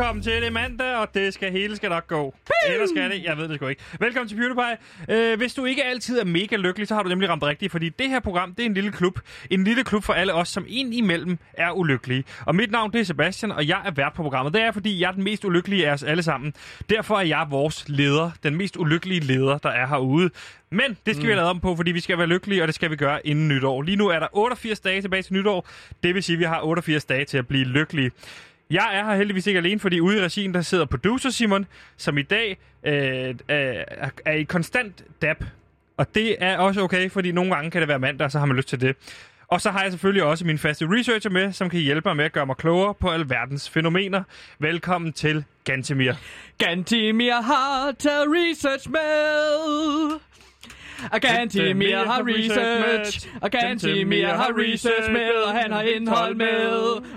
velkommen til. Det mandag, og det skal hele skal nok gå. Eller skal det? Jeg ved det sgu ikke. Velkommen til PewDiePie. Øh, hvis du ikke altid er mega lykkelig, så har du nemlig ramt rigtigt, fordi det her program, det er en lille klub. En lille klub for alle os, som ind imellem er ulykkelige. Og mit navn, det er Sebastian, og jeg er vært på programmet. Det er, fordi jeg er den mest ulykkelige af os alle sammen. Derfor er jeg vores leder. Den mest ulykkelige leder, der er herude. Men det skal mm. vi have lavet om på, fordi vi skal være lykkelige, og det skal vi gøre inden nytår. Lige nu er der 88 dage tilbage til nytår. Det vil sige, at vi har 88 dage til at blive lykkelige. Jeg er her heldigvis ikke alene, fordi ude i regien, der sidder producer Simon, som i dag øh, øh, er i konstant dab. Og det er også okay, fordi nogle gange kan det være mandag, og så har man lyst til det. Og så har jeg selvfølgelig også min faste researcher med, som kan hjælpe mig med at gøre mig klogere på alverdens fænomener. Velkommen til Gantemir. Gantimir har taget research med. Og Gantimir har research. Og Gantimir har research med. Og han har indhold med.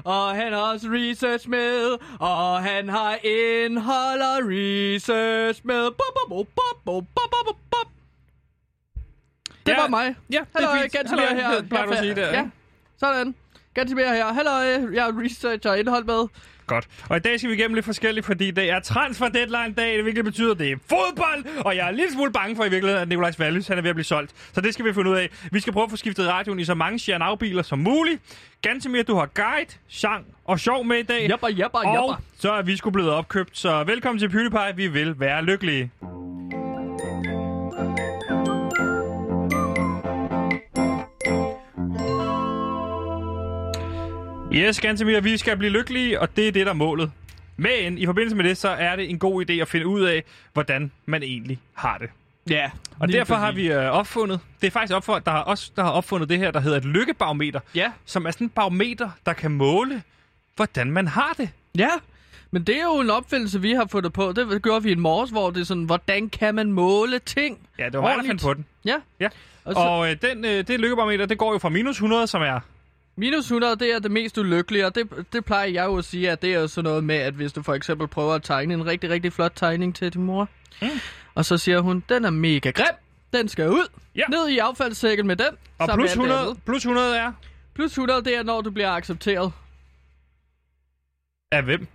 Og han har også research med. Og han har indhold og research med. Bop, bop, bop, bop, bop, bop, bop, bop. Det Ja. var mig. Ja, det er Hallo, fint. Gantimir her. det plejer du at sige der, Ja, sådan. Gantimir her. Hallo, jeg har research og indhold med. Godt. Og i dag skal vi igennem lidt forskelligt, fordi det er transfer deadline dag, det virkelig betyder, at det er fodbold, og jeg er en lille smule bange for i virkeligheden, at Nikolajs Vallis, han er ved at blive solgt. Så det skal vi finde ud af. Vi skal prøve at få skiftet radioen i så mange Chianau-biler som muligt. Gantemir, du har guide, sang og sjov med i dag. Jabba, jabba, og jabba. så er vi sgu blevet opkøbt, så velkommen til PewDiePie. Vi vil være lykkelige. Yes, Gantemir, vi skal blive lykkelige, og det er det, der er målet. Men i forbindelse med det, så er det en god idé at finde ud af, hvordan man egentlig har det. Ja. Og derfor har vi øh, opfundet, det er faktisk opfundet, der er også der har opfundet det her, der hedder et lykkebarometer, Ja. som er sådan et barometer, der kan måle, hvordan man har det. Ja, men det er jo en opfindelse, vi har fundet på. Det gjorde vi i morges, hvor det er sådan, hvordan kan man måle ting? Ja, det var mig, der fandt på den. Ja. Ja. Og så, Og øh, den, øh, det lykkebarometer, det går jo fra minus 100, som er... minus 100, det er det mest ulykkelige, og det, det plejer jeg jo at sige, at det er sådan noget med, at hvis du for eksempel prøver at tegne en rigtig, rigtig flot tegning til din mor, Mm. og så siger hun, den er mega grim, den skal ud, Ja. ned i affaldssækken med den. Og plus alt det 100, andet. plus 100 er... Plus 100, det er, når du bliver accepteret. Af hvem?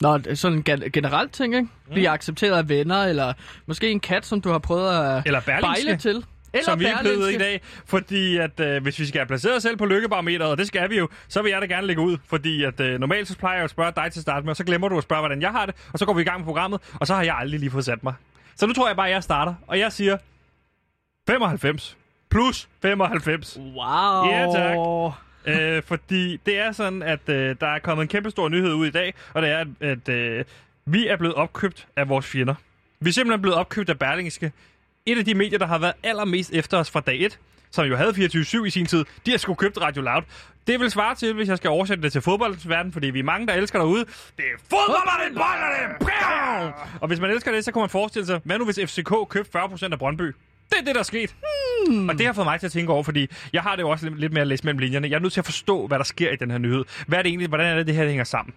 Nå, sådan en gen- generelt ting, ikke? Blive accepteret af venner, eller måske en kat, som du har prøvet at Eller bejle til. Eller som vi er blevet i dag. Fordi at øh, hvis vi skal have placeret os selv på lykkebarometeret, og det skal vi jo, så vil jeg da gerne lægge ud. Fordi at øh, normalt så plejer jeg at spørge dig til at starte med, og så glemmer du at spørge, hvordan jeg har det. Og så går vi i gang med programmet, og så har jeg aldrig lige fået sat mig. Så nu tror jeg bare, at jeg starter, og jeg siger 95 plus 95. Wow. Ja, tak. øh, fordi det er sådan, at øh, der er kommet en kæmpe stor nyhed ud i dag, og det er, at, at øh, vi er blevet opkøbt af vores fjender. Vi er simpelthen blevet opkøbt af Berlingske. Et af de medier, der har været allermest efter os fra dag 1, som jo havde 24-7 i sin tid, de har sgu købt Radio Loud. Det vil svare til, hvis jeg skal oversætte det til fodboldsverden, fordi vi er mange, der elsker derude. Det er fodbold, og det er bold, og hvis man elsker det, så kan man forestille sig, hvad nu hvis FCK købte 40% af Brøndby? Det er det, der er sket. Hmm. Og det har fået mig til at tænke over, fordi jeg har det jo også lidt, mere at læse mellem linjerne. Jeg er nødt til at forstå, hvad der sker i den her nyhed. Hvad er det egentlig, hvordan er det, det her det hænger sammen?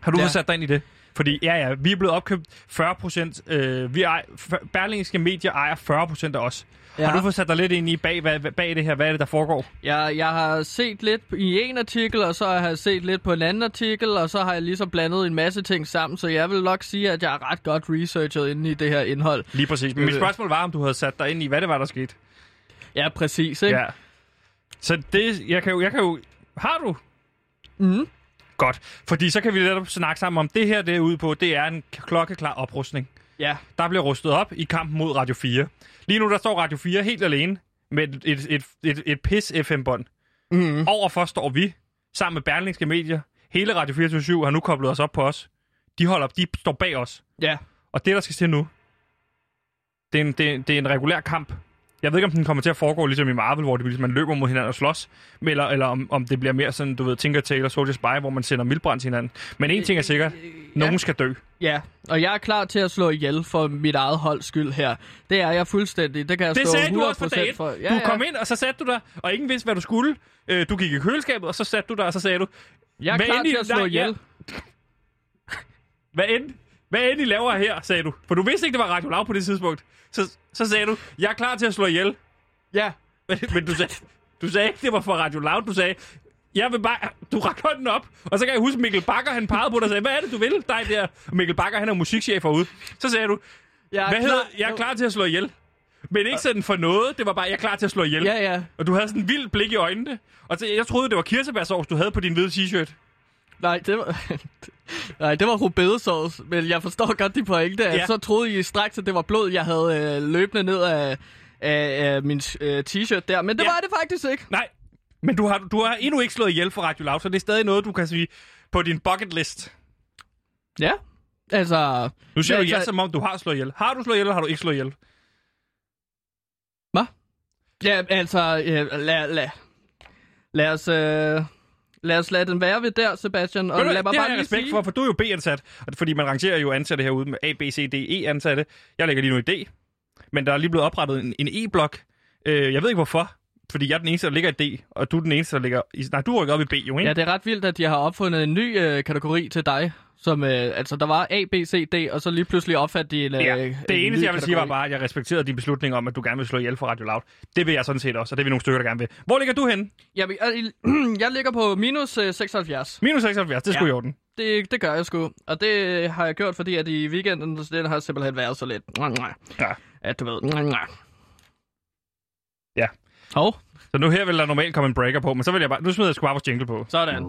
Har du ja. sat dig ind i det? Fordi ja, ja, vi er blevet opkøbt 40 procent. Øh, vi ejer, Berlingske Medier ejer 40 procent af os. Ja. Ja. Har du fået sat dig lidt ind i bag, hvad, bag det her? Hvad er det, der foregår? Jeg, jeg har set lidt i en artikel, og så har jeg set lidt på en anden artikel, og så har jeg ligesom blandet en masse ting sammen, så jeg vil nok sige, at jeg er ret godt researchet inde i det her indhold. Lige præcis. Men mit Øh. spørgsmål var, om du havde sat dig ind i, hvad det var, der skete. Ja, præcis, ikke? Ja. Så det, jeg kan jo, jeg kan jo... Har du? Mm. Godt. Fordi så kan vi netop snakke sammen om, det her det er ude på, det er en klokkeklar oprustning. Ja. Der bliver rustet op i kampen mod Radio 4. Lige nu der står Radio 4 helt alene med et, et, et, et, et pis FM-bånd. Mm. Overfor står vi, sammen med Berlingske Medier. Hele Radio 24 har nu koblet os op på os. De holder op, de står bag os. Ja. Og det, der skal til nu, det er en, det, er, det er en regulær kamp. Jeg ved ikke, om den kommer til at foregå ligesom i Marvel, hvor det, ligesom, man løber mod hinanden og slås, eller, eller om, om det bliver mere sådan, du ved, Tinker Tailor Soldier Spy, hvor man sender mildbrand til hinanden. Men en ting er sikkert, nogen skal dø. Ja, og jeg er klar til at slå ihjel for mit eget holds skyld her. Det er jeg fuldstændig. Det kan jeg Det stå sagde du 100% også for dag for. Ja, du kom ind, og så satte du dig, og ingen vidste, hvad du skulle. Øh, Du gik i køleskabet, og så satte du dig, og så sagde du, Jeg er klar til at slå nej, ihjel. hvad end, hvad end I laver her, sagde du. For du vidste ikke, det var Radio Lav på det tidspunkt. Så, så sagde du, jeg er klar til at slå ihjel. Ja. Men, men du, sagde, du sagde ikke, det var for Radio Loud. Du sagde, Jeg vil bare... Du rækker hånden op, og så kan jeg huske, Mikkel Bakker, han pegede på dig og sagde, hvad er det, du vil? Dig der. Og Mikkel Bakker, han er musikchef herude. Så sagde du, Jeg hvad hedder, jeg er klar til at slå ihjel. Men ikke sådan for noget, det var bare, jeg er klar til at slå ihjel. Ja, ja. Og du havde sådan en vild blik i øjnene. Og så, jeg troede, det var kirsebærsovs, du havde på din hvide t-shirt. Nej, det var... Nej, det var rubedesauce, men jeg forstår godt de pointe. Ja. Så troede I straks, at det var blod, jeg havde øh, løbende ned af, af, af min øh, t-shirt der. Men det Ja. var det faktisk ikke. Nej, men du har, du har endnu ikke slået ihjel for Radio Loud, så det er stadig noget, du kan sige på din bucket list. Ja, altså... Nu siger Men du ja, altså- som om du har slået ihjel. Har du slået ihjel, eller har du ikke slået ihjel? Ja, altså... Øh, lad, lad, lad os... Øh, lad os lade den være ved der, Sebastian. Og du lad mig det har bare jeg lige respekt sige... for, for du er jo B-ansat. Fordi man rangerer jo ansatte herude med A, B, C, D, E ansatte. Jeg ligger lige nu i D. Men der er lige blevet oprettet en, en E-blok. Øh, jeg ved ikke hvorfor. Fordi jeg er den eneste, der ligger i D, og du er den eneste, der ligger i... Nej, du rykker op i B, jo, ikke? Ja, det er ret vildt, at de har opfundet en ny øh, kategori til dig. Som, øh, altså, der var A, B, C, D, og så lige pludselig opfandt de en, øh, Ja, en det eneste, ny jeg vil sige, var bare, at jeg respekterede din beslutning om, at du gerne vil slå ihjel for Radio Loud. Det vil jeg sådan set også, og det er vi nogle stykker, der gerne vil. Hvor ligger du henne? Jamen, jeg, jeg ligger på minus øh, 76. Minus 76, det sgu Ja. i orden. Det, det gør jeg sgu. Og det har jeg gjort, fordi at i weekenden, den har simpelthen været så lidt. Ja. At du ved. Ja. Hov, Så nu her vil der normalt komme en breaker på, men så vil jeg bare... Nu smider jeg sgu bare vores jingle på. sådan.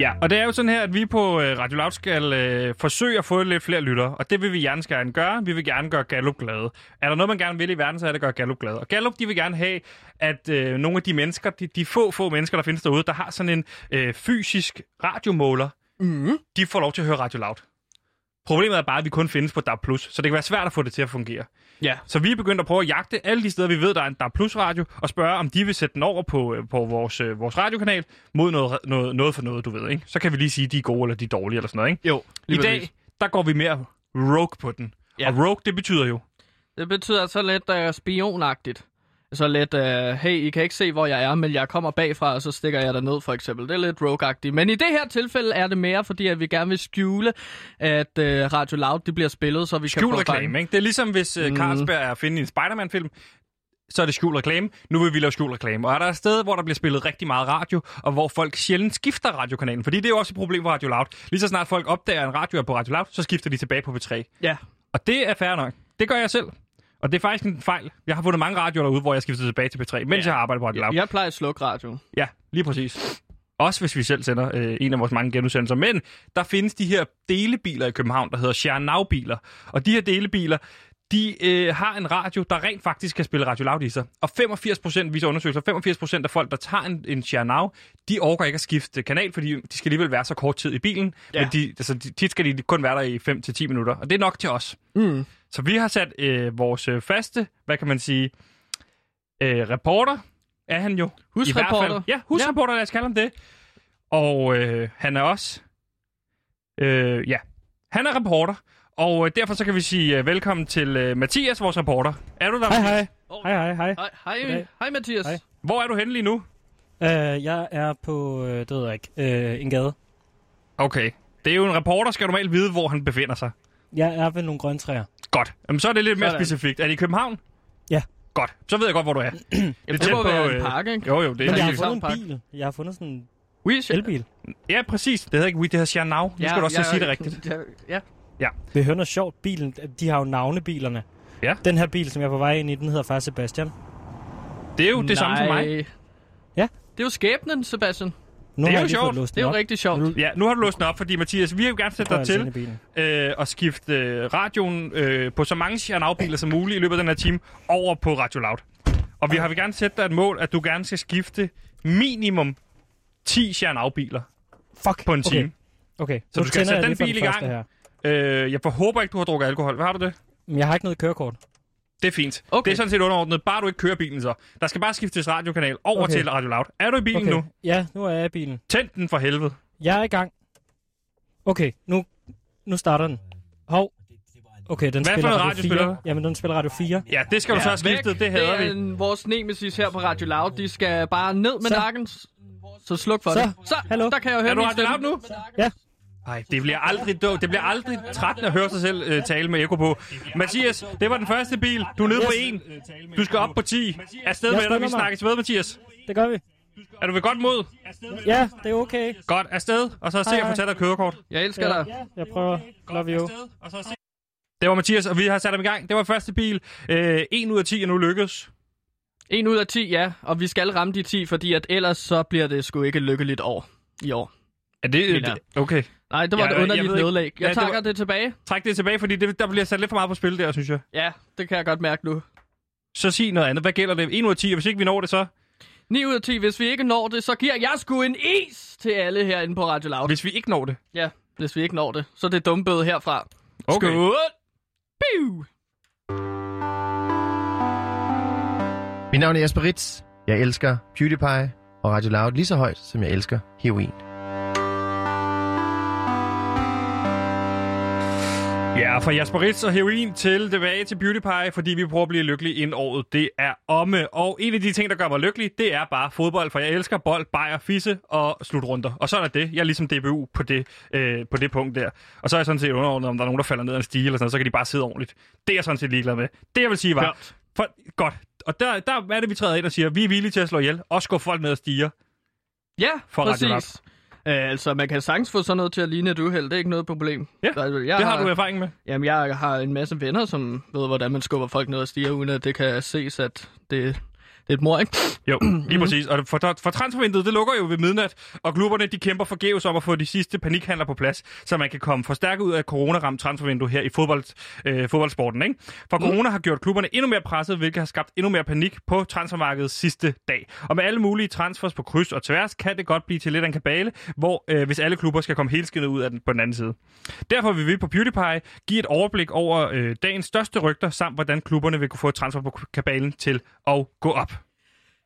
Ja, og det er jo sådan her, at vi på øh, Radio Loud skal øh, forsøge at få lidt flere lyttere, og det vil vi gerne gerne gøre. Vi vil gerne gøre Gallup glade. Er der noget, man gerne vil i verden, så er det at gøre Gallup glade. Og Gallup, de vil gerne have, at øh, nogle af de mennesker, de, de få, få mennesker, der findes derude, der har sådan en øh, fysisk radiomåler, Mm. de får lov til at høre Radio Loud. Problemet er bare, at vi kun findes på DAB+, så det kan være svært at få det til at fungere. Ja. Så vi er begyndt at prøve at jagte alle de steder, vi ved, der er en DAB radio, og spørge, om de vil sætte den over på, øh, på vores, øh, vores radiokanal mod noget, noget, noget for noget, du ved. Ikke? Så kan vi lige sige, de er gode eller de er dårlige eller sådan noget. Ikke? Jo, I dag, præcis. der går vi mere rogue på den. Ja. Og rogue, det betyder jo, Det betyder så lidt uh, spionagtigt. Så lidt, uh, hey, I kan ikke se, hvor jeg er, men jeg kommer bagfra, og så stikker jeg der ned, for eksempel. Det er lidt rogue Men i det her tilfælde er det mere, fordi at vi gerne vil skjule, at uh, Radio Loud det bliver spillet, så vi skjult kan få reklame. Ikke? Det er ligesom, hvis øh, Mhm. Carlsberg er at finde i en Spider-Man-film, så er det skjult reklame. Nu vil vi lave skjult reklame. Og er der et sted, hvor der bliver spillet rigtig meget radio, og hvor folk sjældent skifter radiokanalen, fordi det er jo også et problem for Radio Loud. Lige så snart folk opdager en radio er på Radio Loud, så skifter de tilbage på P3. Ja, Og det er fair nok. Det gør jeg selv. Og det er faktisk en fejl. Jeg har fundet mange radioer derude, hvor jeg skiftede tilbage til P3, mens Ja. jeg har arbejdet på Radio Loud. jeg plejer at slukke radio. Ja, lige præcis. Også hvis vi selv sender øh, en af vores mange genudsendelser. Men der findes de her delebiler i København, der hedder Charnau-biler. Og de her delebiler, de øh, har en radio, der rent faktisk kan spille Radio Loud i sig. Og 85 procent, viser undersøgelser, 85 procent af folk, der tager en, en Charnau, de overgår ikke at skifte kanal, fordi de skal alligevel være så kort tid i bilen. Ja. Men de, altså, de, tit skal de kun være der i 5-10 minutter. Og det er nok til os. Mm. Så vi har sat øh, vores øh, faste, hvad kan man sige, øh, reporter, er han jo. I hvert Husreporter. fald. Ja, husreporter, lad os kalde ham det. Og øh, han er også, øh, ja, han er reporter. Og øh, derfor så kan vi sige øh, velkommen til øh, Mathias, vores reporter. Er du der? Hej, Mathias? hej. Hej, hej, hej. Hej, hej, Goddag. hej Mathias. Hej. Hvor er du henne lige nu? Uh, jeg er på, uh, det ved jeg ikke, uh, en gade. Okay. Det er jo en reporter, skal normalt vide, hvor han befinder sig. Jeg er ved nogle grønne træer. Godt. Jamen, så er det lidt mere Sådan. specifikt. Er det i København? Ja. Godt. Så ved jeg godt, hvor du er. det det må være en park, ikke? Jo, jo, det Men er jeg har helt- fundet en Park. bil. Jeg har fundet sådan en Oui, elbil. Ja, præcis. Det hedder ikke We, det hedder Charnau. Nu skal du også sige det rigtigt. Ja, Vil I høre noget sjovt? Bilen, de har jo navnebilerne. Ja. Den her bil, som jeg er på vej ind i, den hedder faktisk Sebastian. Det er jo det samme som mig. Ja. Det er jo skæbnen, Sebastian. Nu Det er jo sjovt. Det er jo rigtig sjovt. Ja, nu har du låst den op, fordi Mathias, vi vil gerne sætte dig til øh, at skifte øh, radioen øh, på så mange Charnau-biler som muligt i løbet af den her time over på Radio Loud. Og vi har vil gerne sætte dig et mål, at du gerne skal skifte minimum 10 Charnau-biler Fuck. på en okay. time. Okay, Så nu du skal sætte den bil i gang. Her. Øh, jeg håber ikke, du har drukket alkohol. Hvad har du det? Men jeg har ikke noget kørekort. Det er fint. Okay. Det er sådan set underordnet. Bare du ikke kører bilen så. Der skal bare skiftes radiokanal over Okay. til Radio Loud. Er du i bilen Okay. nu? Ja, nu er jeg i bilen. Tænd den for helvede. Jeg er i gang. Okay, nu, nu starter den. Hov. Okay, den Hvad for spiller noget Radio radio spiller 4. Jamen, den spiller Radio 4. Ja, det skal du så have væk. skiftet. Det hader det vi. er en, vores nemesis her på Radio Loud. De skal bare ned med Så. nakken. Så sluk for Så. det. Så, Hallo. der kan jeg jo høre Er du Radio. Loud nu? Ja. Nej, det bliver aldrig dog. Det bliver aldrig trættende at høre sig selv øh, tale med Eko på. Mathias, det var den første bil. Du er nede på 1. Du skal op på 10. Afsted med dig. Vi snakkes ved, Mathias. Det gør vi. Er du ved godt mod? Ja, det er okay. Godt. Afsted. Og så se at få taget kørekort. Jeg elsker dig. Jeg prøver. Love you. Det var Mathias, og vi har sat ham i gang. Det var første bil. Øh, 1 ud af 10 er nu lykkedes. 1 ud af 10, ja. Og vi skal ramme de 10, fordi at ellers så bliver det sgu ikke lykkeligt år i år. Er det... Mener. Okay. Nej, det var Ja, et jeg underligt ikke. nedlæg. Ja, Jeg det takker var- det tilbage. Træk det tilbage, fordi det, der bliver sat lidt for meget på spil der, synes jeg. Ja, det kan jeg godt mærke nu. Så sig noget andet. Hvad gælder det? 1 ud af 10, og hvis ikke vi når det, så... 9 ud af 10. Hvis vi ikke når det, så giver jeg sgu en is til alle herinde på Radio Loud. Hvis vi ikke når det. Ja, hvis vi ikke når det. Så er det dumbøde herfra. Okay. Skål! Biu! Mit navn er Jesper Ritz. Jeg elsker PewDiePie og Radio Loud lige så højt, som jeg elsker heroin. Ja, fra Jasper Ritz og heroin til tilbage til Beauty Pie, fordi vi prøver at blive lykkelige inden året. Det er omme. Og en af de ting, der gør mig lykkelig, det er bare fodbold, for jeg elsker bold, bajer, fisse og slutrunder. Og så er det. Jeg er ligesom DBU på det, øh, på det punkt der. Og så er jeg sådan set underordnet, om der er nogen, der falder ned af en stige eller sådan noget, så kan de bare sidde ordentligt. Det er jeg sådan set ligeglad med. Det jeg vil sige var... Hørt. For, godt. Og der, der er det, vi træder ind og siger, vi er villige til at slå ihjel. Også gå folk ned og stiger. Ja, For præcis. Uh, altså, man kan sagtens få sådan noget til at ligne et uheld. Det er ikke noget problem. Ja, jeg Det har du erfaring med. Jamen, jeg har en masse venner, som ved, hvordan man skubber folk ned og stiger, uden at det kan ses, at det, det et mor, ikke? Jo, lige præcis. Og for, for transfervinduet, det lukker jo ved midnat, og klubberne de kæmper forgæves om at få de sidste panikhandler på plads, så man kan komme forstærket ud af coronaramt transfervindue her i fodbold, øh, fodboldsporten. Ikke? For corona har gjort klubberne endnu mere presset, hvilket har skabt endnu mere panik på transfermarkedet sidste dag. Og med alle mulige transfers på kryds og tværs, kan det godt blive til lidt af en kabale, hvor øh, hvis alle klubber skal komme helskindet ud af den på den anden side. Derfor vil vi på PewDiePie give et overblik over øh, dagens største rygter, samt hvordan klubberne vil kunne få transfer på kabalen til at gå op.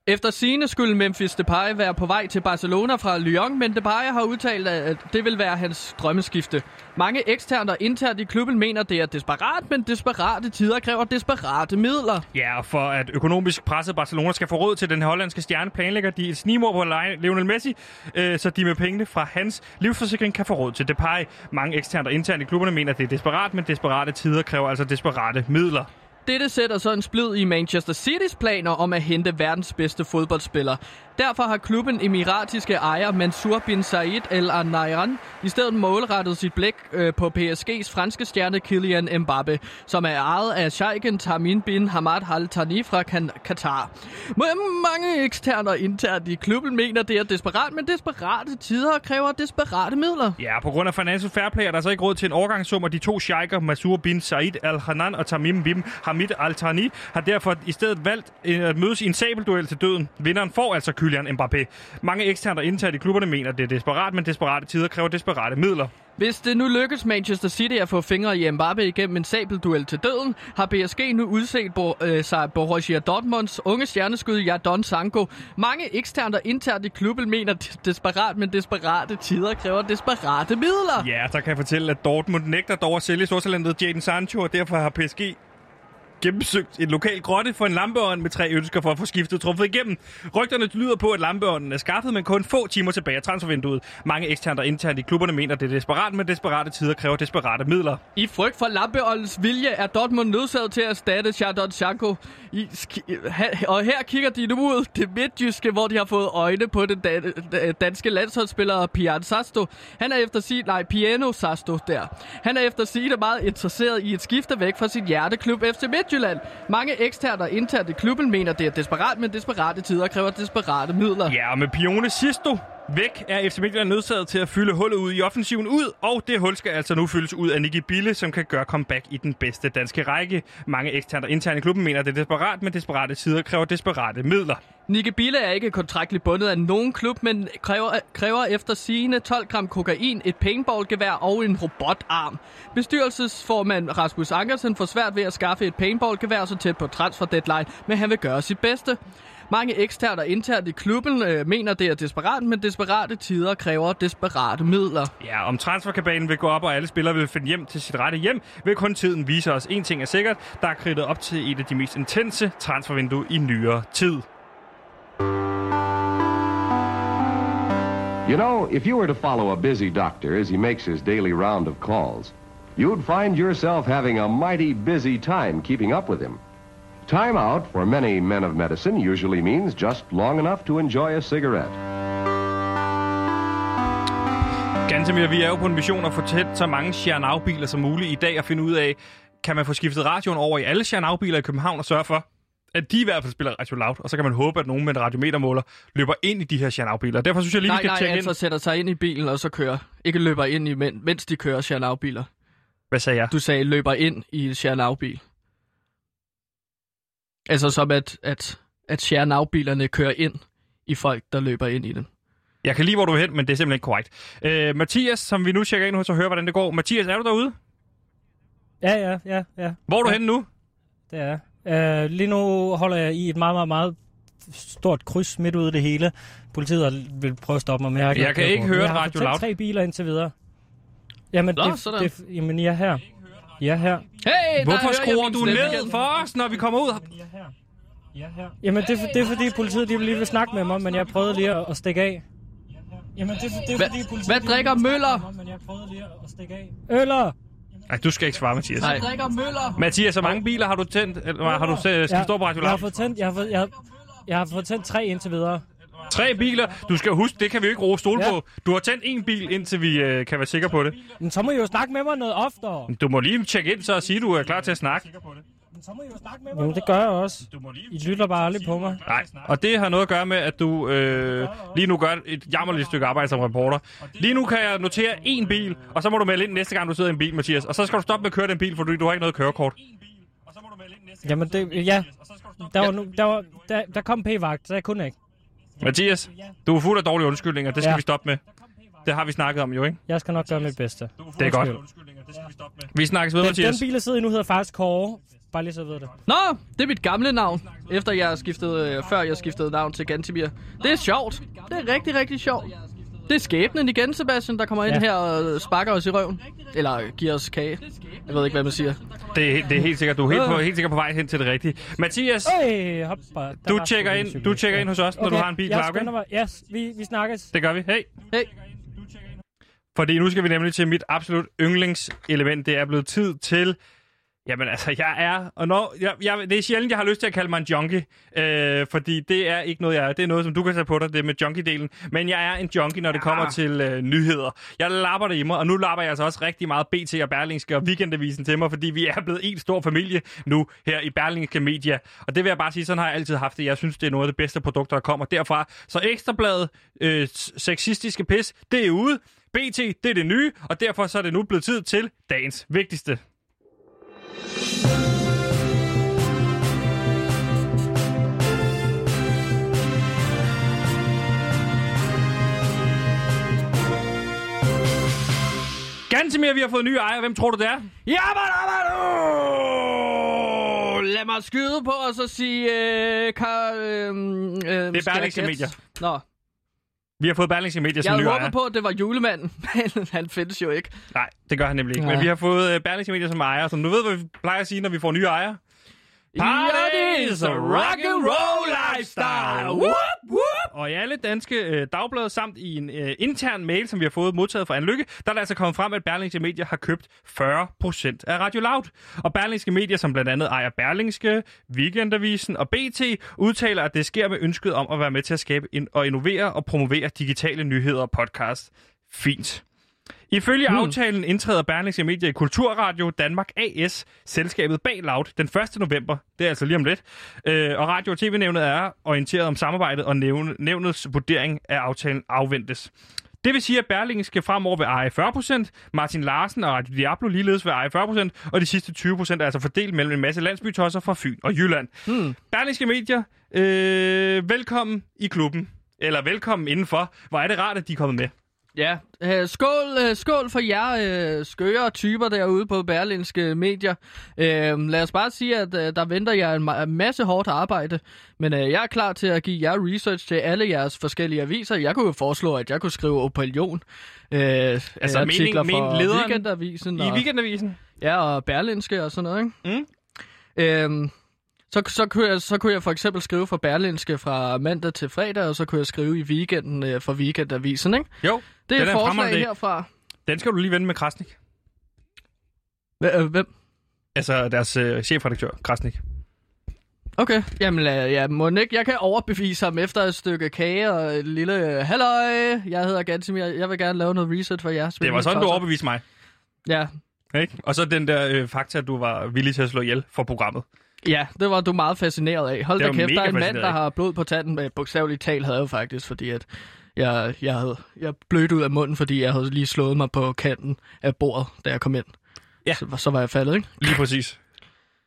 Efter sine skulle Memphis Depay være på vej til Barcelona fra Lyon, men Depay har udtalt, at det vil være hans drømmeskifte. Mange eksterne og internt i klubben mener, det er desperat, men desperate tider kræver desperate midler. Ja, og for at økonomisk presset Barcelona skal få råd til den hollandske stjerne, planlægger de et snimor på Lionel Messi, øh, så de med pengene fra hans livsforsikring kan få råd til Depay. Mange eksterne og internt i klubberne mener, at det er desperat, men desperate tider kræver altså desperate midler. Dette sætter så en splid i Manchester Citys planer om at hente verdens bedste fodboldspiller. Derfor har klubben emiratiske ejer Mansour bin Said Al Nahyan i stedet målrettet sit blik øh, på PSG's franske stjerne Kylian Mbappe, som er ejet af Sheikhen Tamim bin Hamad Al Thani fra Qatar. Katar. Mange eksterne og internt i klubben mener, det er desperat, men desperate tider kræver desperate midler. Ja, på grund af Financial Fair Play er der så ikke råd til en overgangssum, og de to sheiker, Mansour bin Said Al-Hanan og Tamim bin Hamid Al-Thani, har derfor i stedet valgt øh, at mødes i en sabelduel til døden. Vinderen får altså Kylian Mbappé. Mange eksterne og internt i klubberne mener, at det er desperat, men desperate tider kræver desperate midler. Hvis det nu lykkes Manchester City at få fingre i Mbappe igennem en sabelduel til døden, har PSG nu udset Bo, øh, sig Borussia Dortmunds unge stjerneskud Jadon Sancho. Mange eksternt og internt i klubben mener, at desperat, men desperate tider kræver desperate midler. Ja, så kan jeg fortælle, at Dortmund nægter dog at sælge stortalentet Jadon Sancho, og derfor har PSG gennemsøgt en lokal grotte for en lampeånd med tre ønsker for at få skiftet truffet igennem. Rygterne lyder på, at lampeånden er skaffet, men kun få timer tilbage af transfervinduet. Mange eksternt og internt i klubberne mener, at det er desperat, men desperate tider kræver desperate midler. I frygt for Lampeåndens vilje er Dortmund nødsaget til at erstatte Jadon Sancho. I, sk- og her kigger de nu ud det midtjyske, hvor de har fået øjne på den dan- da- danske landsholdsspiller Pian Sasto. Han er efter sig, nej, Piano Sasto der. Han er efter sig meget interesseret i et skifte væk fra sin hjerteklub FC Midtjylland. Mange eksterne og interne i klubben mener, det er desperat, men desperate tider kræver desperate midler. Ja, og med Pione Sisto væk er FC Midtjylland nødsaget til at fylde hullet ud i offensiven ud, og det hul skal altså nu fyldes ud af Nicky Bille, som kan gøre comeback i den bedste danske række. Mange eksterne og interne i klubben mener, at det er desperat, men desperate tider kræver desperate midler. Nicky Bille er ikke kontraktligt bundet af nogen klub, men kræver, kræver efter sigende 12 gram kokain, et paintballgevær og en robotarm. Bestyrelsesformand Rasmus Ankersen får svært ved at skaffe et paintballgevær så tæt på transfer deadline, men han vil gøre sit bedste. Mange eksterne og internt i klubben øh, mener, det er desperat, men desperate tider kræver desperate midler. Ja, om transferkabalen vil gå op, og alle spillere vil finde hjem til sit rette hjem, vil kun tiden vise os. En ting er sikkert, der er kridtet op til et af de mest intense transfervindue i nyere tid. You know, if you were to follow a busy doctor as he makes his daily round of calls, you'd find yourself having a mighty busy time keeping up with him. Time out for many men of medicine usually means just long enough to enjoy a cigarette. Gantemir, vi er jo på en mission at få tæt så mange Xianao-biler som muligt i dag og finde ud af, kan man få skiftet radioen over i alle Xianao-biler i København og sørge for, at de i hvert fald spiller Radio Loud, og så kan man håbe, at nogen med en radiometermåler løber ind i de her Xianao-biler. Derfor synes jeg lige, vi Nej, skal nej, tjekke altså ind. sætter sig ind i bilen og så kører. Ikke løber ind i, men, mens de kører Xianao-biler. Hvad sagde jeg? Du sagde løber ind i en Xianao-bil. Altså som at, at, at Xianao-bilerne kører ind i folk, der løber ind i den. Jeg kan lige, hvor du er hen, men det er simpelthen ikke korrekt. Øh, Mathias, som vi nu tjekker ind hos og hører, hvordan det går. Mathias, er du derude? Ja, ja, ja, ja. Hvor er du ja, henne nu? Det er. Uh, lige nu holder jeg i et meget, meget, meget stort kryds midt ude i det hele. Politiet vil prøve at stoppe mig, men jeg, Jeg kan ikke høre jeg har Radio Loud. tre biler indtil videre. Jamen, Nå, det, sådan. det, jamen, I er her. Er her. Hey, der Hvorfor skruer du ned for os, når vi kommer ud? Er her. Er her. Jamen, det, er for- det er fordi politiet de vil lige vil snakke med mig, men jeg prøvede lige at, at stikke af. Jamen, det, er for- det er fordi politiet... hvad drikker Møller? Men jeg prøvede lige at stikke af. Øller! Nej, du skal ikke svare, Mathias. Nej. drikker Møller. Mathias, hvor mange biler har du tændt? Eller har du skal Ja, stå på Radio jeg har fået tændt, jeg har fået, jeg har, jeg har fået tændt tre indtil videre. Tre biler. Du skal huske, det kan vi jo ikke ro stole Ja. på. Du har tændt en bil, indtil vi øh, kan være sikre på det. Men så må I jo snakke med mig noget oftere. Du må lige tjekke ind så og sige, at du er klar til at snakke. Men så må I jo snakke med mig Jamen, det gør jeg også. I lytter bare aldrig på mig. Nej, og det har noget at gøre med, at du øh, lige nu gør et jammerligt stykke arbejde som reporter. Lige nu kan jeg notere én bil, og så må du melde ind næste gang, du sidder i en bil, Mathias. Og så skal du stoppe med at køre den bil, fordi du har ikke noget kørekort. Jamen, det, ja. Der, var nu, der, var, der, der kom p-vagt, så jeg kunne ikke. Mathias, du er fuld af dårlige undskyldninger. Det skal Ja. vi stoppe med. Det har vi snakket om jo, ikke? Jeg skal nok gøre mit bedste. Det er godt. Vi snakkes ved, Den, Mathias. den bil, jeg sidder i nu, hedder faktisk Kåre. Bare lige så ved det. Nå, det er mit gamle navn, efter jeg skiftede, øh, før jeg skiftede navn til Gantimir. Det er sjovt. Det er rigtig, rigtig sjovt. Det er skæbnen igen, Sebastian, der kommer ind Ja. her og sparker os i røven. Eller giver os kage. Jeg ved ikke, hvad man siger. Det, er- det er helt sikkert. Du er helt på, helt sikkert på vej hen til det rigtige. Mathias, Øj, hop bare. Der du tjekker ind, du tjekker ind hos os, når du har en bil jeg klar, okay? skynder mig. Yes, vi, vi snakkes. Det gør vi. Hey. Hey, Fordi nu skal vi nemlig til mit absolut yndlingselement. Det er blevet tid til... Jamen altså, jeg er... Og når, jeg, jeg, det er sjældent, jeg har lyst til at kalde mig en junkie. Øh, fordi det er ikke noget, jeg er. Det er noget, som du kan tage på dig, det med junkie-delen. Men jeg er en junkie, når det kommer til øh, nyheder. Jeg lapper det i mig, og nu lapper jeg altså også rigtig meget BT og Berlingske og Weekendavisen til mig, fordi vi er blevet en stor familie nu her i Berlingske Media. Og det vil jeg bare sige, sådan har jeg altid haft det. Jeg synes, det er noget af det bedste produkter, der kommer derfra. Så Ekstrabladet, øh, sexistiske pis, det er ude. BT, det er det nye, og derfor så er det nu blevet tid til dagens vigtigste. Gantemir, vi har fået nye ejere. Hvem tror du, det er? Jamen, Lad mig skyde på og så sige... Øh, Karl, øh, øh, Det er Berlingske Medier. Nå, Vi har fået Berlingske Media jeg som håbet ejer. på, at det var julemanden, men han findes jo ikke. Nej, det gør han nemlig ikke. Nej. Men vi har fået uh, Berlingske Media som ejer, så du ved, hvad vi plejer at sige, når vi får nye ejere. Party is a rock and roll lifestyle. Whoop, whoop. Og i alle danske øh, dagblade samt i en øh, intern mail, som vi har fået modtaget fra Anne Lykke, der er der altså kommet frem, at Berlingske Media har købt 40% af Radio Loud. Og Berlingske Media, som blandt andet ejer Berlingske, Weekendavisen og BT, udtaler, at det sker med ønsket om at være med til at skabe og innovere og promovere digitale nyheder og podcast. Fint. Ifølge hmm. aftalen indtræder Berlingske Media i Kulturradio Danmark AS, selskabet bag Loud, den 1. november. Det er altså lige om lidt. Øh, og Radio- og TV-nævnet er orienteret om samarbejdet, og nævne, nævnets vurdering af aftalen afventes. Det vil sige, at Berlingske fremover vil eje 40%, Martin Larsen og Radio Diablo ligeledes vil eje 40%, og de sidste 20% er altså fordelt mellem en masse landsbytosser fra Fyn og Jylland. Hmm. Berlingske Medier, øh, velkommen i klubben. Eller velkommen indenfor. Hvor er det rart, at de er kommet med. Ja, øh, skål, øh, skål for jer øh, skøre typer derude på berlinske medier. Øh, lad os bare sige, at øh, der venter jer en ma- masse hårdt arbejde, men øh, jeg er klar til at give jer research til alle jeres forskellige aviser. Jeg kunne jo foreslå, at jeg kunne skrive opinion. Øh, altså artikler mening- for lederen Weekendavisen I og, Weekendavisen. ja, og berlinske og sådan noget. Ikke? Mm. Øhm, Så, så, kunne jeg, så kunne jeg for eksempel skrive for Berlinske fra mandag til fredag, og så kunne jeg skrive i weekenden øh, for Weekendavisen, ikke? Jo, Det er Den et er forslag herfra. den skal du lige vende med Krasnik. Øh, Hvem? Altså deres øh, chefredaktør, Krasnik. Okay, jamen øh, ja, må ikke, jeg kan overbevise ham efter et stykke kage og et lille øh, halløj, jeg hedder Gansimir, jeg vil gerne lave noget research for jer. Det var sådan, du overbeviste mig. Ja, Ikke? Og så den der øh, fakta, at du var villig til at slå ihjel for programmet. Ja, det var du meget fascineret af. Hold da kæft, der er en mand, der har blod på tanden, med bogstaveligt talt havde jeg jo faktisk, fordi at jeg, jeg, havde, jeg blødt ud af munden, fordi jeg havde lige slået mig på kanten af bordet, da jeg kom ind. Ja. Så, så var jeg faldet, ikke? Lige præcis.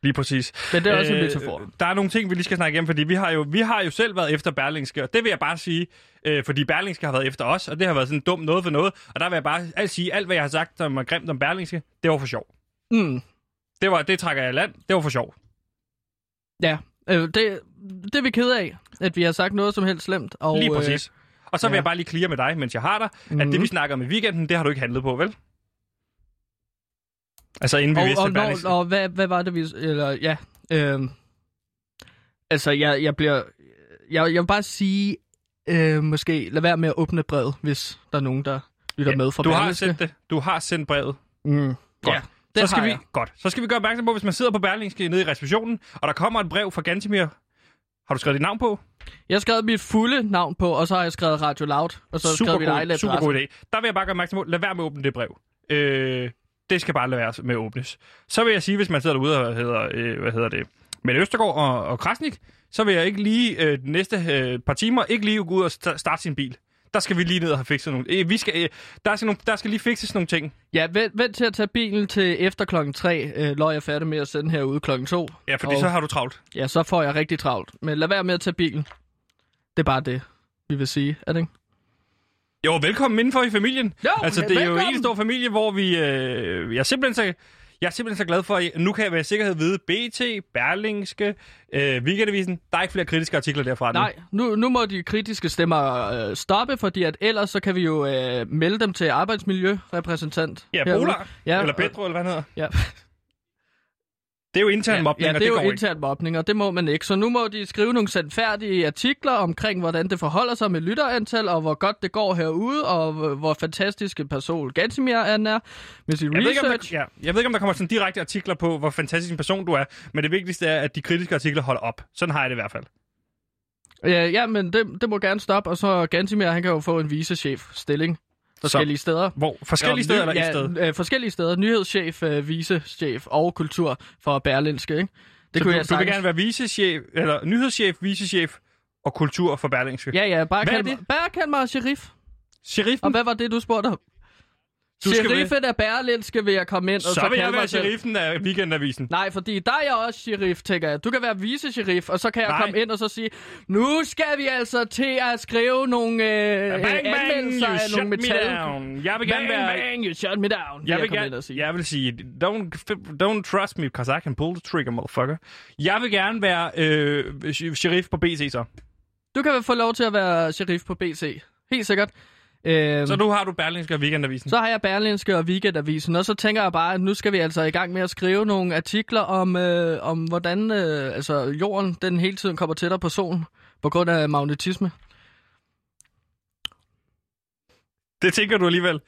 Lige præcis. Men det er også en metafor. Der er nogle ting, vi lige skal snakke igennem, fordi vi har jo, vi har jo selv været efter Berlingske, og det vil jeg bare sige, øh, fordi Berlingske har været efter os, og det har været sådan dumt noget for noget, og der vil jeg bare alt sige, alt hvad jeg har sagt, som er grimt om Berlingske, det var for sjov. Mm. Det, var, det trækker jeg i land, det var for sjov. Ja, øh, det, det er vi kede af, at vi har sagt noget som helst slemt. Og, Lige præcis. Og så vil ja. jeg bare lige clear med dig, mens jeg har dig, mm-hmm. at det vi snakker om i weekenden, det har du ikke handlet på, vel? Altså inden vi Og, vidste, og, Berlingske... og, og hvad, hvad var det, vi... Eller, ja, øh, altså, jeg, jeg bliver... Jeg, jeg vil bare sige, øh, måske lad være med at åbne brevet, hvis der er nogen, der lytter med fra du har Berlingske. sendt det. Du har sendt brevet. Mm. Godt. Ja, det så skal vi, jeg. godt. Så skal vi gøre opmærksom på, hvis man sidder på Berlingske nede i receptionen, og der kommer et brev fra Gantimir. Har du skrevet dit navn på? Jeg har skrevet mit fulde navn på, og så har jeg skrevet Radio Loud, og så har jeg skrevet mit eget god, super god idé. Der vil jeg bare gøre opmærksom på, lad være med at åbne det brev. Øh, det skal bare lade være med at åbnes. Så vil jeg sige, hvis man sidder derude og hedder, øh, hvad hedder det, Mette Østergaard og, og Krasnik, så vil jeg ikke lige øh, de næste øh, par timer ikke lige gå ud og sta- starte sin bil. Der skal vi lige ned og have fikset nogle... Øh, vi skal, øh, der, skal nogle, der skal lige fikses nogle ting. Ja, vent, vent til at tage bilen til efter klokken 3, øh, når jeg er færdig med at sende herude klokken 2. Ja, fordi Og- så har du travlt. Ja, så får jeg rigtig travlt. Men lad være med at tage bilen. Det er bare det, vi vil sige, er det ikke? Jo, velkommen indenfor i familien. Jo, altså, det er jo velkommen. en stor familie, hvor vi... Øh, jeg, simpelthen så, jeg er simpelthen så glad for, at nu kan jeg med sikkerhed vide, BT, Berlingske, øh, Weekendavisen, der er ikke flere kritiske artikler derfra nu. Nej, nu, nu må de kritiske stemmer øh, stoppe, fordi at ellers så kan vi jo øh, melde dem til arbejdsmiljørepræsentant. Ja. Polar, Ja, eller Petro, eller hvad han hedder. Ja. Det er jo intern Ja, mobning, ja, og det det er går jo intern mobning, og det må man ikke. Så nu må de skrive nogle sandfærdige artikler omkring, hvordan det forholder sig med lytterantal, og hvor godt det går herude, og hvor- hvor fantastisk en person Gansimir han er med sin Jeg ved, ikke, om der, research. ja, jeg ved ikke, om der kommer sådan direkte artikler på, hvor fantastisk en person du er, men det vigtigste er, at de kritiske artikler holder op. Sådan har jeg det i hvert fald. Ja, ja, men det, det må gerne stoppe, og så Gansimir, han kan jo få en vicechef-stilling forskellige steder. Hvor? Forskellige steder eller et ja, sted? Øh, forskellige steder. Nyhedschef, øh, vicechef og kultur for Berlinske, ikke? Det Så kunne du, jeg du vil gerne være vicechef, eller nyhedschef, vicechef og kultur for Berlingske. Ja, ja, bare Hvad kald, mig, bare kald mig sheriff. Sheriffen? Og hvad var det, du spurgte om? Du skal Sheriffen af Berlinske vil jeg komme ind, og så, så vil jeg være selv- sheriffen af Weekendavisen. Nej, fordi der er jeg også sheriff, tænker jeg. Du kan være vice-sheriff, og så kan jeg Nej. komme ind og så sige, nu skal vi altså til at skrive nogle øh, Bang, bang, anmeldelser you af shut nogle me metal. down. Jeg vil gerne Bang, være... bang, you shut me down. Jeg vil, ind gerne, sige. jeg vil sige, don't, don't trust me, because I can pull the trigger, motherfucker. Jeg vil gerne være øh, sheriff på BT så. Du kan få lov til at være sheriff på BC. Helt sikkert. Øhm, Så nu har du Berlingske og Weekendavisen. Så har jeg Berlinske og Weekendavisen, og så tænker jeg bare, at nu skal vi altså i gang med at skrive nogle artikler om, øh, om hvordan øh, altså, jorden den hele tiden kommer tættere på solen på grund af magnetisme. Det tænker du alligevel.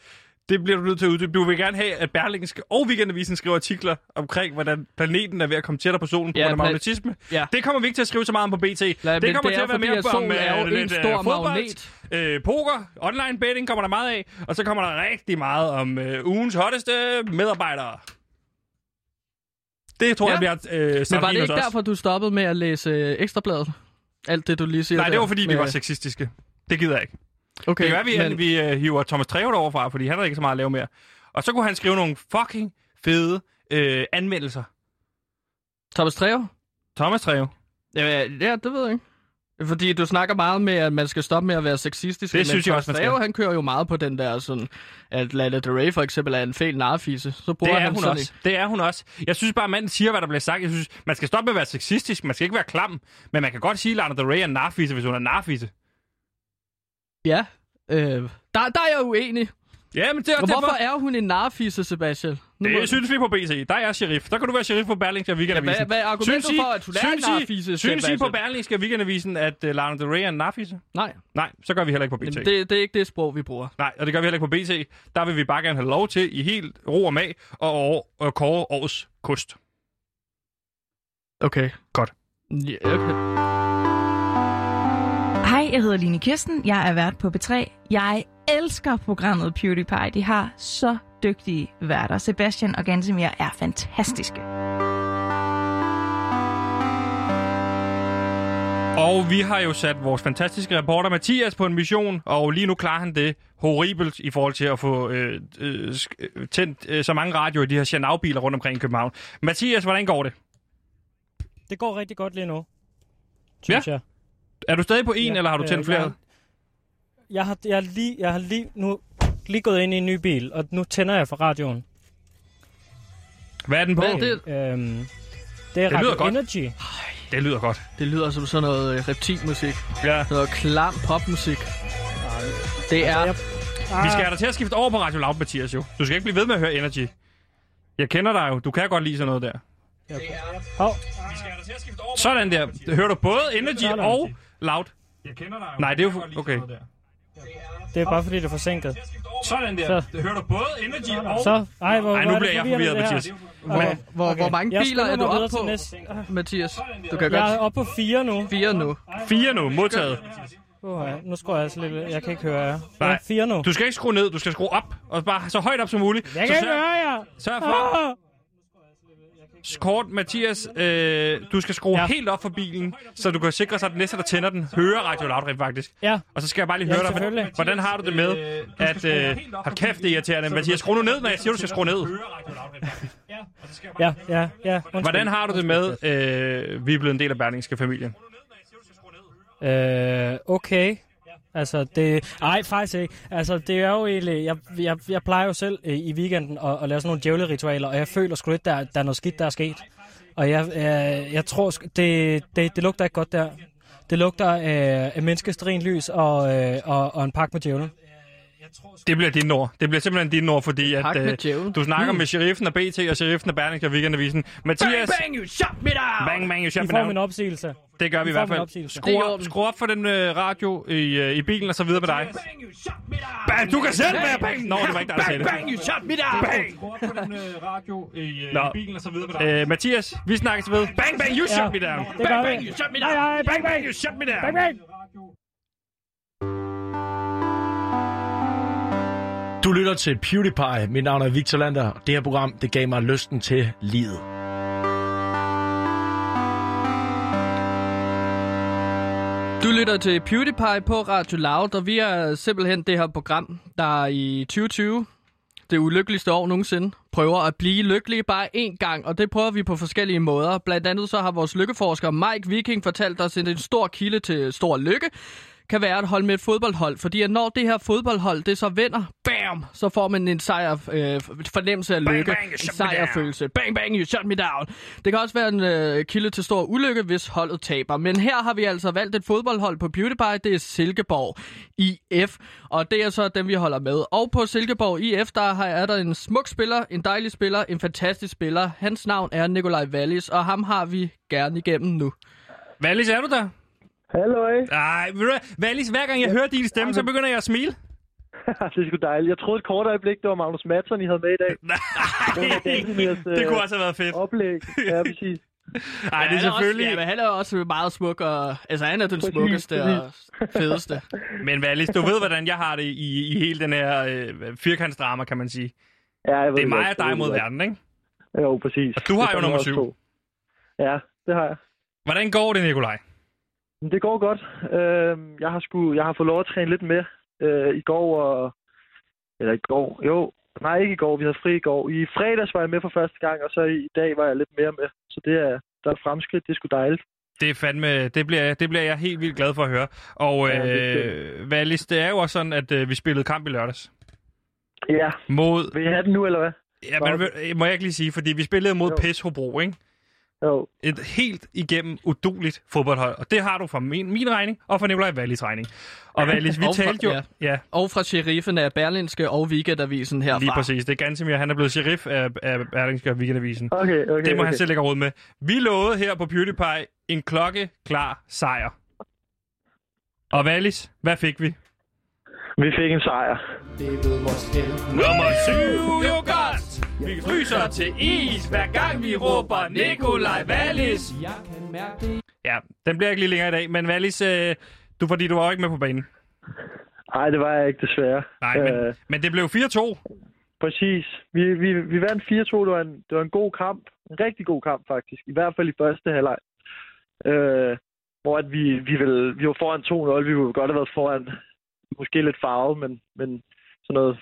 Det bliver du nødt til at uddybe. Du vil gerne have, at Berlingske og Weekendavisen skriver artikler omkring, hvordan planeten er ved at komme tættere på solen på Ja, grund af magnetisme. Ja. Det kommer vi ikke til at skrive så meget om på BT. Nej, det kommer det til at være mere at om solen er jo øh, en lidt, øh, stor fodbold, magnet. Øh, poker, online betting kommer der meget af, og så kommer der rigtig meget om øh, ugens hotteste medarbejdere. Det tror Ja. jeg bliver øh, Men var det ikke derfor, du stoppede med at læse øh, Ekstrabladet? Alt det, du lige siger Nej, det var fordi, vi med- var sexistiske. Det gider jeg ikke. Okay, Det kan være, vi, men, vi uh, hiver Thomas Trevold overfra, fordi han har ikke så meget at lave mere. Og så kunne han skrive nogle fucking fede øh, anmeldelser. Thomas Treve? Thomas Treve. Ja, ja, det ved jeg ikke. Fordi du snakker meget med, at man skal stoppe med at være sexistisk. Det synes jeg også, man skal. Han kører jo meget på den der sådan, at Lana Del Rey for eksempel er en fæl narfise. Så bruger Det er han hun også. Det er hun også. Jeg synes bare, at manden siger, hvad der bliver sagt. Jeg synes, man skal stoppe med at være sexistisk. Man skal ikke være klam. Men man kan godt sige, at Lana Del Rey er en narfise, hvis hun er narfise. En, ja, øh, der, der er jeg uenig. Ja, men det er Og hvorfor er hun en narfise, Sebastian? Nu må- Det synes vi på BT. Der er jeg sheriff. Der kan du være sheriff på Berlingske Weekendavisen. Ja, hvad- hvad er argumentet Synes I- for, at hun er synes en I- narfisse, Synes I på Berlingske Weekendavisen, at uh, Lana Del Rey er en narfisse? Nej, Nej, så gør vi heller ikke på BT. Jamen, det, det er ikke det sprog, vi bruger. Nej, og det gør vi heller ikke på BT. Der vil vi bare gerne have lov til i helt ro og mag og, over, og kåre årets kost. Okay. Godt. Ja, okay. Hej, jeg hedder Line Kirsten. Jeg er vært på B3. Jeg elsker programmet PewDiePie. De har så dygtige værter. Sebastian og Gansimir er fantastiske. Og vi har jo sat vores fantastiske reporter Mathias på en mission, og lige nu klarer han det horribelt i forhold til at få øh, øh, øh, tændt øh, så mange radioer i de her Chanau-biler rundt omkring i København. Mathias, hvordan går det? Det går rigtig godt lige nu, synes jeg. Er du stadig på en, Ja, eller har du øh, tændt flere? Jeg, jeg, har, jeg, har lige, jeg har lige, nu lige gået ind i en ny bil, og nu tænder jeg for radioen. Hvad er den på? Hvad er det? Øhm, det er Det lyder Radio godt. Energy. Det lyder godt. Det lyder som sådan noget øh, reptilmusik. Ja. Noget klam popmusik. Det er... Altså, jeg, Vi skal have dig til at skifte over på Radio Loud, Mathias, jo. Du skal ikke blive ved med at høre Energy. Jeg kender dig jo. Du kan godt lide sådan noget der. Hov, Sådan der. Hører du både Energy og Loud? Jeg kender dig jo. Nej, det er jo... Okay. Det er bare fordi, det er forsinket. Sådan der. Så. Hører du både Energy og... Så, ej, hvor, Ej, hvor nu er bliver det jeg forvirret, det. Mathias. Okay. Hvor, hvor mange Jeg biler er du oppe på, næste. Mathias? Du kan Jeg er godt oppe på fire nu. fire nu. Fire nu, modtaget. Uh, nu skruer jeg altså lidt. Jeg kan ikke høre jer. Nej. Fire nu. Du skal ikke skrue ned, du skal skrue op. Og bare så højt op som muligt. Jeg så kan ikke høre jer. sørg for, Ah! Kort, Mathias, øh, du skal skrue ja. Ja. helt op for bilen, så du kan sikre sig, at den næste, der tænder den, hører Radio Loud rent faktisk. Ja, Og så skal jeg bare lige Ja, høre dig, selvfølgelig. hvordan, hvordan har du det med, at... Øh, hold kæft, det er irriterende. Mathias, skru nu ned, når jeg siger, du skal skrue ned. ja, ja, ja. Undskyld. Hvordan har du det med, øh, vi er blevet en del af Berlingske familien? Øh, okay. Altså, det... Ej, faktisk ikke. Altså, det er jo egentlig... Jeg, jeg, jeg plejer jo selv øh, i weekenden at, at lave sådan nogle djævleritualer, og jeg føler sgu lidt, der, der er noget skidt, der er sket. Og jeg, jeg, jeg tror, det, det, det lugter ikke godt der. Det lugter af, af menneskestrin lys og, øh, og, og en pakke med djævlen. Det bliver dine ord. Det bliver simpelthen dine ord, fordi at, øh, du snakker med sheriffen af BT og sheriffen af Berlingske og Weekendavisen. Mathias... Bang, you shut me down! Bang, bang, you I shut me får down. min opsigelse. Det gør vi i I får hvert fald. Skru skru op for den øh, radio i, øh, i bilen og så videre med dig. Bang, you shut me down! Bang, du kan selv være bang! Nå, det var ikke dig, der sagde det. Bang, you shut me down! Skru op for den øh, radio i, øh, i bilen og så videre med dig. Øh, Mathias, vi snakkes ved. Bang, bang, you shut me down. Det gør Bang, vi. you shut me down! Bang, bang, you shut me down. bang, bang. Du lytter til PewDiePie. Mit navn er Victor Lander. Og Det her program, det gav mig lysten til livet. Du lytter til PewDiePie på Radio Loud, og vi er simpelthen det her program, der i 2020, det ulykkeligste år nogensinde, prøver at blive lykkelige bare én gang, og det prøver vi på forskellige måder. Blandt andet så har vores lykkeforsker Mike Viking fortalt os, at en stor kilde til stor lykke kan være at holde med et fodboldhold, fordi at når det her fodboldhold, det så vinder, bam, så får man en sejr, øh, fornemmelse af lykke, bang, you en sejrfølelse. Bang, bang, you shut me down. Det kan også være en øh, kilde til stor ulykke, hvis holdet taber. Men her har vi altså valgt et fodboldhold på PewDiePie, det er Silkeborg IF, og det er så dem, vi holder med. Og på Silkeborg IF, der har- er der en smuk spiller, en dejlig spiller, en fantastisk spiller. Hans navn er Nikolaj Wallis, og ham har vi gerne igennem nu. Valis, er du der? Hallo, Nej, ved du hvad? Valis, hver gang jeg hører din stemme, så begynder jeg at smile. det er sgu dejligt. Jeg troede et kort øjeblik, det var Magnus Madsen, I havde med i dag. Nej, Gansimir, det kunne også have været fedt. Oplæg. Ja, præcis. Nej, det er selvfølgelig... Også, ja, men han er også meget smuk, og altså han er den Præcis, smukkeste og fedeste. Men Valis, du ved, hvordan jeg har det i, i hele den her øh, firkantsdrama, kan man sige. Ja, jeg ved Det er mig og dig mod verden, ikke? Jo, præcis. du har Det jo er nummer syv. to. Ja, det har jeg. Hvordan går det, Nikolaj? Det går godt. Øhm, jeg, har sgu, jeg har fået lov at træne lidt mere øh, i går og... Eller i går. Jo, nej, ikke i går. Vi havde fri i går. I fredags var jeg med for første gang, og så i dag var jeg lidt mere med. Så det er, der er fremskridt. Det er sgu dejligt. Det er fandme, det bliver, det bliver jeg helt vildt glad for at høre. Og Ja, det er øh, Valis, det er jo også sådan, at øh, vi spillede kamp i lørdags. Ja, Mod... vil I have den nu, eller hvad? Ja, men, øh, må jeg ikke lige sige, fordi vi spillede mod Jo. PES Hobro, ikke? Jo. Et helt igennem uduligt fodboldhold. Og det har du fra min, min regning og fra Nikolaj Wallis regning. Og Wallis, vi Og talte jo... ja. ja Og fra sheriffen af Berlinske og Weekendavisen herfra. Lige præcis. Det er Gansimir. Han er blevet sheriff af, af Berlingske og Weekendavisen. Okay, okay. Det må okay. han selv lægge råd med. Vi lovede her på PewDiePie en klokke klar sejr. Og Wallis, hvad fik vi? Vi fik en sejr. Nummer 7, yoghurt! Vi fryser til is, hver gang vi råber Nikolaj Wallis. Jeg kan mærke det. Ja, den bliver ikke lige længere i dag, men Wallis, øh, du, fordi du var jo ikke med på banen. Nej, det var jeg ikke desværre. Nej, men, Øh, men det blev 4-2. præcis. Vi, vi, vi vandt 4-2. Det var, en, det var en god kamp. En rigtig god kamp, faktisk. I hvert fald i første halvleg. Øh, hvor at vi, vi, ville, vi var foran 2-0. Vi kunne godt have været foran måske lidt farvet, men, men sådan noget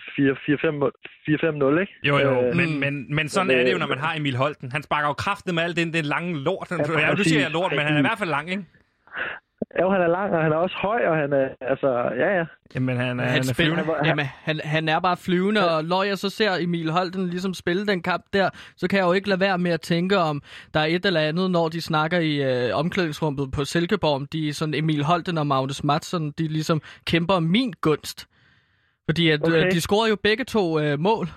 4-5-0, ikke? Jo, jo, Øh, men, men, men sådan men, er det jo, øh, når man har Emil Holten. Han sparker jo kraftet med alt den, den lange lort. Han, Ja, ja, du siger jeg lort, men han er i hvert fald lang, ikke? Jo, han er lang, og han er også høj, og han er... Altså, ja, ja. Jamen, han, er- Han, han er flyvende. Han jamen, han, han er bare flyvende, og når jeg så ser Emil Holten ligesom spille den kamp der, så kan jeg jo ikke lade være med at tænke om, der er et eller andet, når de snakker i øh, omklædningsrummet på Silkeborg, om de sådan Emil Holten og Magnus Madsen, de ligesom kæmper min gunst. Fordi at, okay. Okay. de scorede jo begge to øh, mål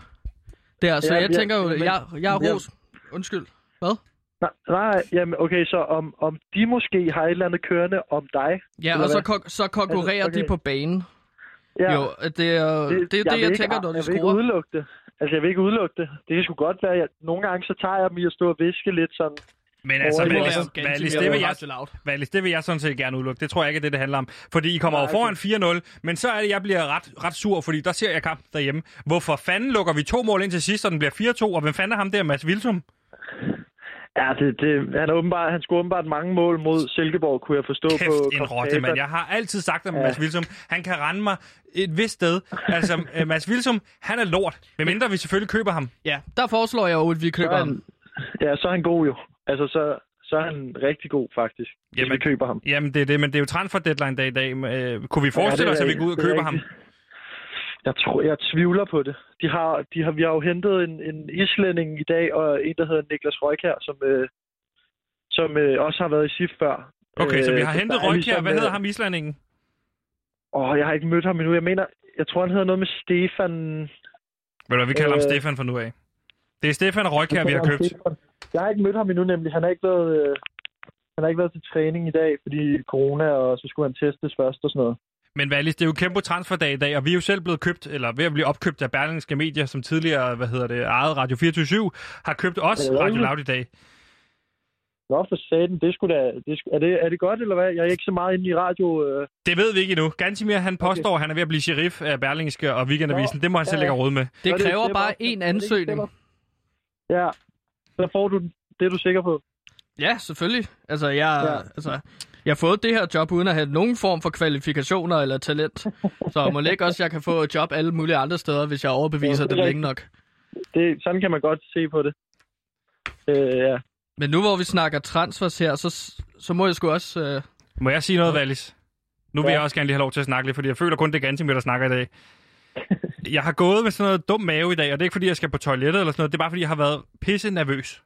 der, så Ja, jeg ja, tænker jo, men- jeg, jeg er ja. ros. Undskyld. Hvad? Nej, nej, jamen, okay, så om, om de måske har et eller andet kørende om dig. Ja, og så, kon- så konkurrerer Altså, de okay. på banen. Ja, Jo, det er det, det, er det vil jeg ikke- tænker, når de jeg vil ikke scorer. udelukke det. Altså, jeg vil ikke udelukke det. Det kan sgu godt være, at nogle gange så tager jeg dem i at stå og viske lidt sådan. Men altså, Wallis, mål. Wallis, det vil jeg, Wallis, det vil jeg sådan set gerne udelukke. Det tror jeg ikke er det, det handler om. Fordi I kommer Nej, over foran 4-0, men så er det, jeg bliver ret, ret sur, fordi der ser jeg kampen derhjemme. Hvorfor fanden lukker vi to mål ind til sidst, og den bliver 4-2, og hvem fanden er ham der, Mads Vilsum? Ja, det, det, han, er åbenbart, han scorer åbenbart mange mål mod Silkeborg, kunne jeg forstå Kæft, på en rotte, mand. Jeg har altid sagt om Ja. Mads Vilsum, han kan rende mig et vist sted. Altså, øh, Mads Vilsum, han er lort. Medmindre vi selvfølgelig køber ham. Ja, der foreslår jeg jo, at vi Så køber er ham. ja, så er han god jo. Altså, så, så er han rigtig god, faktisk. Jamen, vi køber ham. Jamen, det er det, men det er jo transfer deadline dag i dag. Øh, kunne vi forestille det os, at vi går ud og er køber ham? Jeg tror, jeg tvivler på det. De har, de har, vi har jo hentet en, en islænding i dag, og en, der hedder Niklas Røykær, som, øh, som øh, også har været i SIF før. Okay, så vi Øh, har hentet Røykjær. ligesom, Hvad hedder øh, ham, islandingen? Åh, jeg har ikke mødt ham endnu. Jeg mener, jeg tror, han hedder noget med Stefan... Ved du, hvad, vi kalder ham Øh, Stefan fra nu af. Det er Stefan Røykjær, vi har købt. Stefan. Jeg har ikke mødt ham endnu, nemlig. Han har ikke været, øh, han har ikke været til træning i dag, fordi corona, og så skulle han testes først og sådan noget. Men Wallis, det er jo kæmpe transferdag i dag, og vi er jo selv blevet købt, eller ved at blive opkøbt af Berlingske Medier, som tidligere, hvad hedder det, ejet Radio 24 har købt os Radio? Loud i dag. Nå, for satan, det skulle da... Det sku, er, det, er det godt, eller hvad? Jeg er ikke så meget inde i radio... Øh, Det ved vi ikke endnu. Gansimir, han påstår, at han er ved at blive sheriff af Berlingske og Weekendavisen. Nå, Det må han selv ja, lægge ja. råd med. Det er det kræver bare Er det én ikke ansøgning. Ja, så får du den. Det er du sikker på. Ja, selvfølgelig. Altså, jeg, Ja. altså, jeg har fået det her job uden at have nogen form for kvalifikationer eller talent. Så må ikke også, jeg kan få et job alle mulige andre steder, hvis jeg overbeviser Ja, det det er længe nok. Det, sådan kan man godt se på det. Øh, ja. Men nu hvor vi snakker transfers her, så, så må jeg sgu også... Øh, Må jeg sige noget, Wallis? Nu vil Ja. jeg også gerne lige have lov til at snakke lidt, fordi jeg føler kun, det er Gansimir, der snakker i dag. Jeg har gået med sådan noget dum mave i dag, og det er ikke, fordi jeg skal på toilettet eller sådan noget. Det er bare, fordi jeg har været pisse nervøs.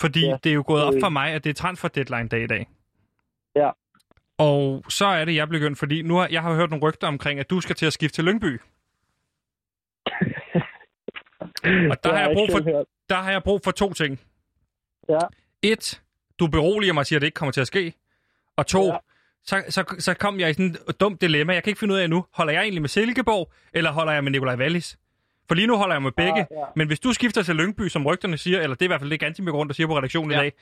Fordi Ja. det er jo gået op Øh. for mig, at det er transfer deadline dag i dag. Ja. Og så er det, jeg er begyndt, fordi nu har jeg har hørt nogle rygter omkring, at du skal til at skifte til Lyngby. Og der har, jeg brug for, der har jeg brug for to ting. Ja. Et, du beroliger mig og siger, at det ikke kommer til at ske. Og to, ja. Så, så, så kom jeg i sådan et dumt dilemma. Jeg kan ikke finde ud af nu, holder jeg egentlig med Silkeborg, eller holder jeg med Nikolaj Wallis? For lige nu holder jeg med begge. Ja, ja. Men hvis du skifter til Lyngby, som rygterne siger, eller det er i hvert fald det, Gantimir rundt og siger på redaktionen ja. I dag.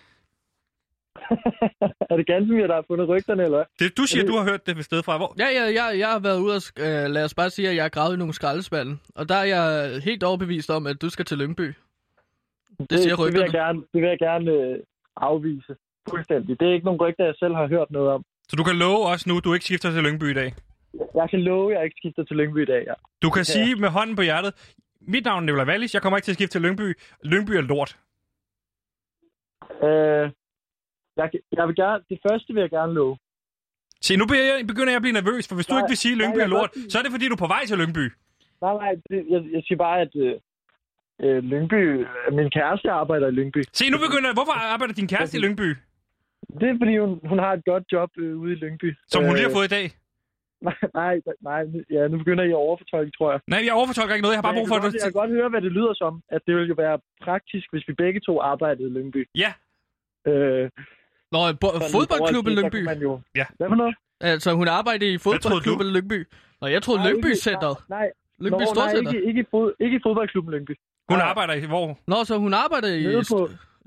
er det Gansimir, der har fundet rygterne, eller? Det, du siger, du har hørt det ved sted fra. Hvor? ja, ja, jeg, jeg har været ude og... Øh, lad os bare sige, at jeg har gravet i nogle skraldespande. Og der er jeg helt overbevist om, at du skal til Lyngby. Det siger det, vil jeg rygterne. gerne, det vil jeg gerne øh, afvise. Fuldstændig. Det er ikke nogen rygter, jeg selv har hørt noget om. Så du kan love os nu, du ikke skifter til Lyngby i dag. Jeg kan love, at jeg ikke skifter til Lyngby i dag, ja. Du kan Ja. sige med hånden på hjertet, mit navn er Nikolaj Wallis, jeg kommer ikke til at skifte til Lyngby. Lyngby er lort. Øh, jeg, jeg vil gerne, det første vil jeg gerne love. Se, nu bliver jeg, begynder jeg at blive nervøs, for hvis du Nej, ikke vil sige, at nej, Lyngby jeg er lort, godt så er det fordi, du er på vej til Lyngby. Nej, nej, det, jeg, jeg siger bare, at, øh, Øh, Lyngby. Min kæreste arbejder i Lyngby. Se, nu begynder... Hvorfor arbejder din kæreste i Lyngby? Det er, fordi hun, hun har et godt job øh, ude i Lyngby. Som hun lige har Øh, fået i dag? Nej, nej, nej. Ja, nu begynder I at overfortolke, tror jeg. Nej, jeg overfortolker ikke noget. Jeg har bare brug for, jeg, at kan godt, jeg kan godt høre, hvad det lyder som. At det ville jo være praktisk, hvis vi begge to arbejdede i Lyngby. Ja. Øh, Nå, fodboldklubben Lyngby. jo... Ja. Hvad for noget? Altså, hun arbejder i fodboldklubben Lyngby. Nå, jeg troede Nej, Lyngby Center. Nej, Lyngby Nå, nej ikke, ikke, i fod, ikke i fodboldklubben Lyngby. Hun Nej, arbejder i hvor? Nå, så hun arbejder i Nede på,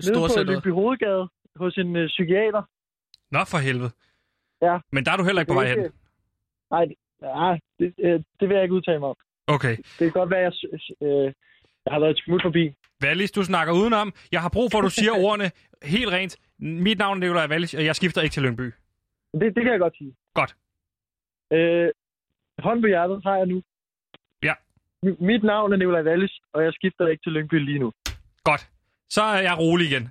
nede på. Lyngby Hovedgade hos en øh, psykiater. Nå, for helvede. Ja. Men der er du heller ikke på vej hen. Nej, ja, det, øh, det vil jeg ikke udtale mig om. Okay. Det kan godt være, at jeg, øh, jeg har været et smut forbi. Wallis, du snakker udenom. Jeg har brug for, at du siger ordene helt rent. Mit navn er Nikolaj Wallis, og jeg skifter ikke til Lyngby. Det, det kan jeg godt sige. Godt. Øh, hånd på hjertet har jeg nu. Ja. M- mit navn er Nikolaj Wallis, og jeg skifter ikke til Lyngby lige nu. Godt. Så er jeg rolig igen.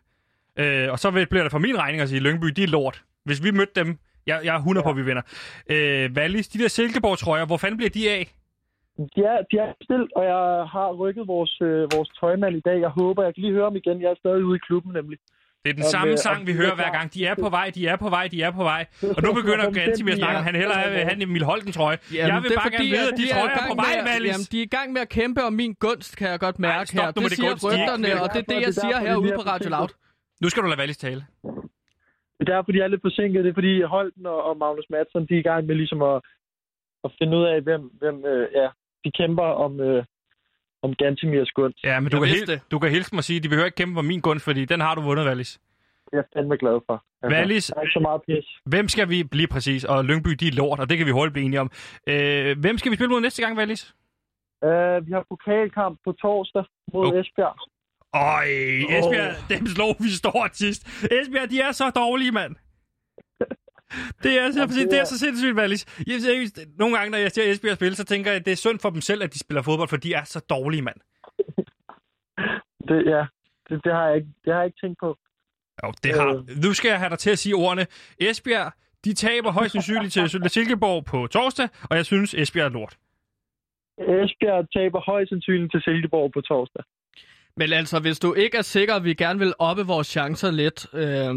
Øh, og så vil- bliver det for min regning at sige, Lyngby, de er lort. Hvis vi mødte dem, jeg, jeg er 100 på, at vi vinder. Øh, Wallis, de der Silkeborg-trøjer, hvor fanden bliver de af? De er, de er bestilt, og jeg har rykket vores, øh, vores tøjmand i dag. Jeg håber, jeg kan lige høre ham igen. Jeg er stadig ude i klubben nemlig. Det er den Om, samme øh, sang, om vi de hører er hver gang. De er på vej, de er på vej, de er på vej. Og nu begynder Om Ganti at snakke om, han hellere have han Emil Holten trøje. Jeg vil er bare gerne vide, at de er i trøjer er på med vej, Wallis. Jamen, de er i gang med at kæmpe om min gunst, kan jeg godt mærke stop her. med Det det siger. De er rygterne, og det er det, jeg er siger herude de på er Radio. Loud. Nu skal du lade Wallis tale. Det er derfor, de er lidt forsinket. Det er fordi Holten og, og Magnus Madsen, de er i gang med ligesom at, at finde ud af, hvem, hvem øh, ja, de kæmper om, øh, om Gantemirs gunst. Ja, men du Jeg kan, hil- du kan hilse mig og sige, at de behøver ikke kæmpe for min gunst, fordi den har du vundet, Wallis. Det er jeg fandme glad for. Altså, Wallis- Der er ikke så meget pis. Hvem skal vi blive præcis? Og Lyngby, de er lort, og det kan vi hurtigt blive enige om. Øh, hvem skal vi spille mod næste gang, Wallis? Uh, vi har pokalkamp på torsdag mod oh. Esbjerg. Øj, Esbjerg, dem slog vi stort sidst. Esbjerg, de er så dårlige, mand. Det er, så, det er så sindssygt, Wallis. Jeg, seriøst, nogle gange, når jeg ser Esbjerg spille, så tænker jeg, at det er synd for dem selv, at de spiller fodbold, for de er så dårlige, mand. Det, ja, det, det, har jeg ikke, det har jeg ikke tænkt på. Jo, det har. Nu skal jeg have dig til at sige ordene. Esbjerg, de taber højst sandsynligt til Silkeborg på torsdag, og jeg synes, Esbjerg er lort. Esbjerg taber højst sandsynligt til Silkeborg på torsdag. Men altså, hvis du ikke er sikker, at vi gerne vil oppe vores chancer lidt, øh,